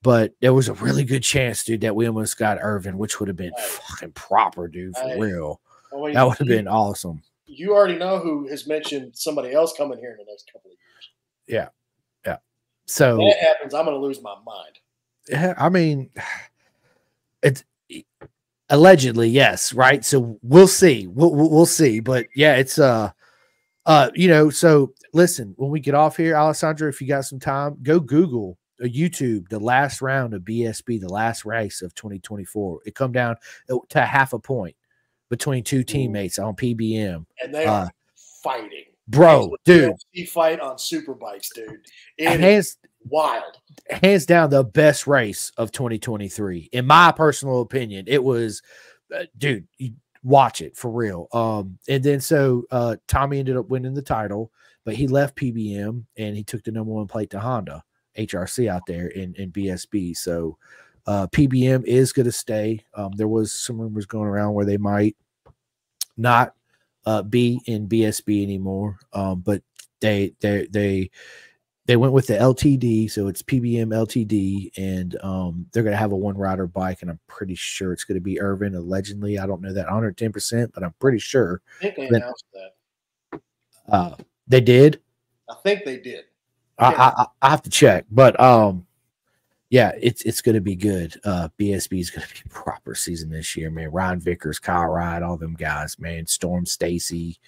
but there was a really good chance, dude, that we almost got Irwin, which would have been fucking proper, dude, for real. Oh, that would have been awesome. You already know who has mentioned somebody else coming here in the next couple of yeah. Yeah. So that happens, I'm going to lose my mind. Yeah. I mean, it's allegedly, yes. Right. So we'll see. We'll, we'll see. But yeah, it's, uh, uh, you know, so listen, when we get off here, Alessandro, if you got some time, go Google a YouTube the last round of BSB, the last race of 2024. It come down to half a point between two teammates on PBM. And they are uh, fighting bro, dude. Fight on super bikes, dude. It hands wild. Hands down, the best race of 2023, in my personal opinion. It was, uh, dude. watch it for real. Um, and then so uh, Tommy ended up winning the title, but he left PBM and he took the number one plate to Honda HRC out there in in BSB. So uh, PBM is going to stay. Um, there was some rumors going around where they might not uh, be in BSB anymore. Um, but they they they they went with the LTD, so it's PBM LTD, and um, they're gonna have a one rider bike, and I'm pretty sure it's gonna be Irwin. Allegedly, I don't know that 110, percent but I'm pretty sure. I think they announced that. Uh, they did. I think they did. I, I, I have to check, but um, yeah, it's it's going to be good. Uh, BSB is going to be proper season this year, man. Ryan Vickers, Kyle Ride, all them guys, man. Storm Stacey.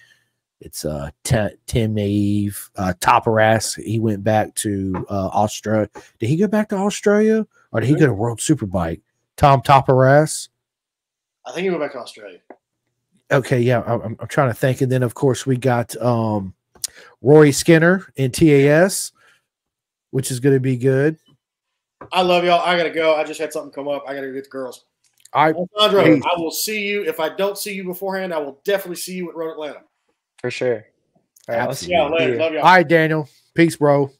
It's uh T- Tim Neave, uh Toparis. He went back to uh Australia. Did he go back to Australia or did he go to World Superbike? Tom Toparis. I think he went back to Australia. Okay, yeah, I'm, I'm trying to think, and then of course we got um Rory Skinner in TAS, which is going to be good. I love y'all. I gotta go. I just had something come up. I gotta get the girls. All right, Alessandro, I will see you. If I don't see you beforehand, I will definitely see you at Road Atlanta. For sure. All right, I'll see y'all later. Love y'all. All right, Daniel. Peace, bro.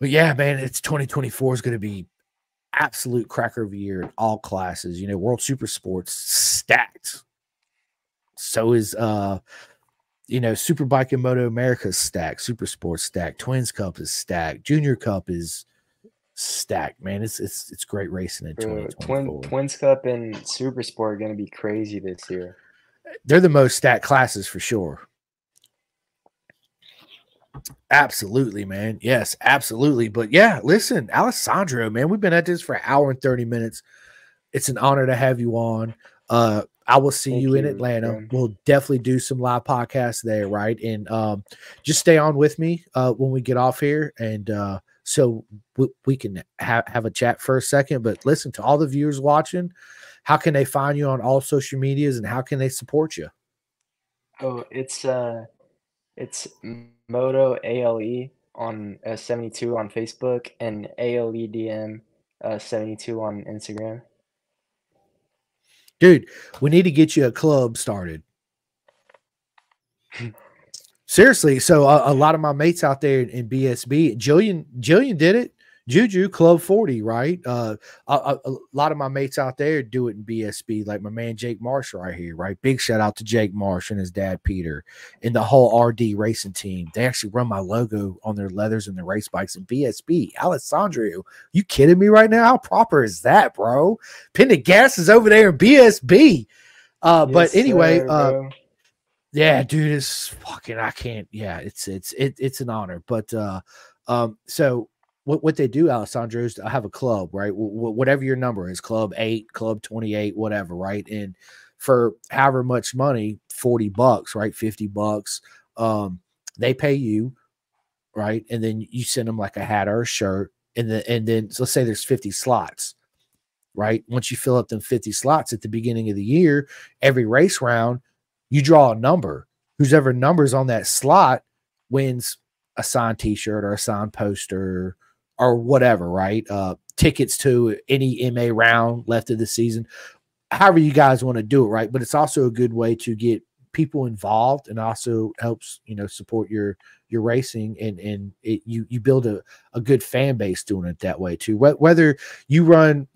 But yeah, man, it's 2024 is going to be absolute cracker of a year in all classes. You know, World Super Sports stacked. So is uh you know, Superbike and Moto America stacked, Super Sports stacked, Twins Cup is stacked, Junior Cup is stacked, man. It's it's it's great racing in Bro, 2024. Twin, Twins Cup and Super Sport are going to be crazy this year. They're the most stacked classes for sure. Absolutely, man. Yes, absolutely. But yeah, listen, Alessandro, man, we've been at this for an hour and 30 minutes. It's an honor to have you on. Uh, I will see Thank you in Atlanta. man. We'll definitely do some live podcasts there, right? And um, just stay on with me uh, when we get off here, and uh, so we, we can ha- have a chat for a second. But listen to all the viewers watching. How can they find you on all social medias, and how can they support you? Oh, it's uh, it's Moto ALE on uh, 72 on Facebook and ALEDM uh, 72 on Instagram. dude we need to get you a club started seriously so a, a lot of my mates out there in bsb jillian jillian did it. Juju club 40 right? Uh a, a, lot of my mates out there do it in bsb like my man jake marsh right here right? Big shout out to jake marsh and his dad peter and the whole rd racing team. They actually run my logo on their leathers and their race bikes in bsb alessandro you kidding me right now? How proper is that bro? Pendergast is over there in BSB. Uh, but anyway, sir, uh. Yeah, dude, it's fucking. I can't. Yeah, it's it's it, it's an honor. But uh, um, so what what they do, Alessandro, is I have a club, right? Wh- whatever your number is, club eight, club twenty eight, whatever, right? And for however much money, forty bucks, right, fifty bucks, um, they pay you, right, and then you send them like a hat or a shirt, and then and then so let's say there's fifty slots right? Once you fill up them 50 slots at the beginning of the year, every race round, you draw a number. Who's ever numbers on that slot wins a signed t-shirt or a signed poster or whatever, right? Uh tickets to any MA round left of the season. However you guys want to do it, right? But it's also a good way to get people involved and also helps, you know, support your your racing and and it, you you build a, a good fan base doing it that way too. Whether you run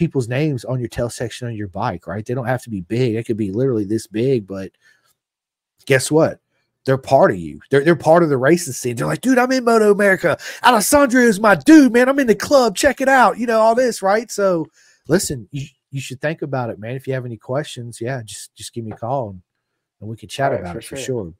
people's names on your tail section on your bike, right? They don't have to be big. It could be literally this big, but guess what? They're part of you. They're they're part of the racing scene. They're like, dude, I'm in Moto America. Alessandro is my dude, man. I'm in the club. Check it out. You know all this, right? So, listen, you you should think about it, man. If you have any questions, yeah, just just give me a call and, and we can chat Alright, about for it for sure. sure.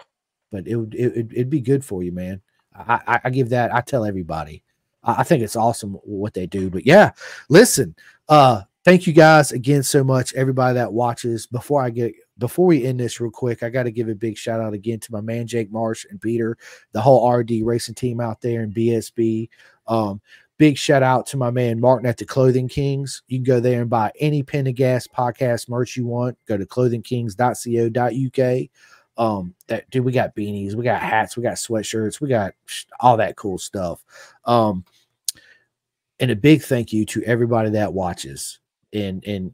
But it would it, it'd, it'd be good for you, man. I, I I give that. I tell everybody. I, I think it's awesome what they do. But yeah, listen. Uh, thank you guys again so much, everybody that watches. Before I get before we end this real quick, I got to give a big shout out again to my man Jake Marsh and Peter, the whole RD racing team out there in BSB. Um, big shout out to my man Martin at the Clothing Kings. You can go there and buy any Pendergast podcast merch you want. Go to clothingkings.co.uk. Um, that dude, we got beanies, we got hats, we got sweatshirts, we got all that cool stuff. Um, and a big thank you to everybody that watches and and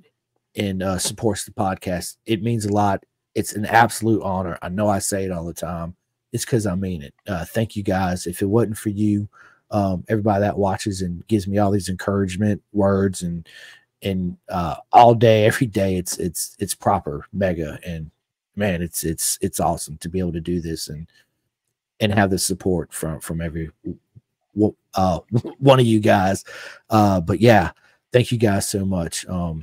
and uh, supports the podcast. It means a lot. It's an absolute honor. I know I say it all the time. It's because I mean it. Uh, thank you guys. If it wasn't for you, um, everybody that watches and gives me all these encouragement words and and uh, all day, every day, it's it's it's proper mega and man, it's it's it's awesome to be able to do this and and have the support from from every uh, one of you guys. Uh, but yeah, thank you guys so much. Um,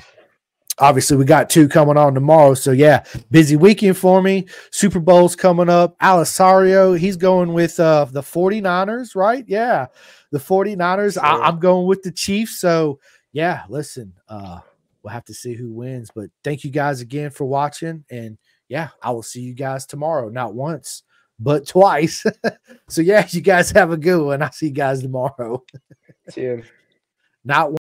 obviously, we got two coming on tomorrow. So yeah, busy weekend for me. Super Bowl's coming up. Alessandro, he's going with uh, the 49ers, right? Yeah, the 49ers. I, Sure. I'm going with the Chiefs. So yeah, listen, uh, we'll have to see who wins. But thank you guys again for watching. And yeah, I will see you guys tomorrow. Not once, but twice. so yeah, you guys have a good one. I'll see you guys tomorrow. Dude. Not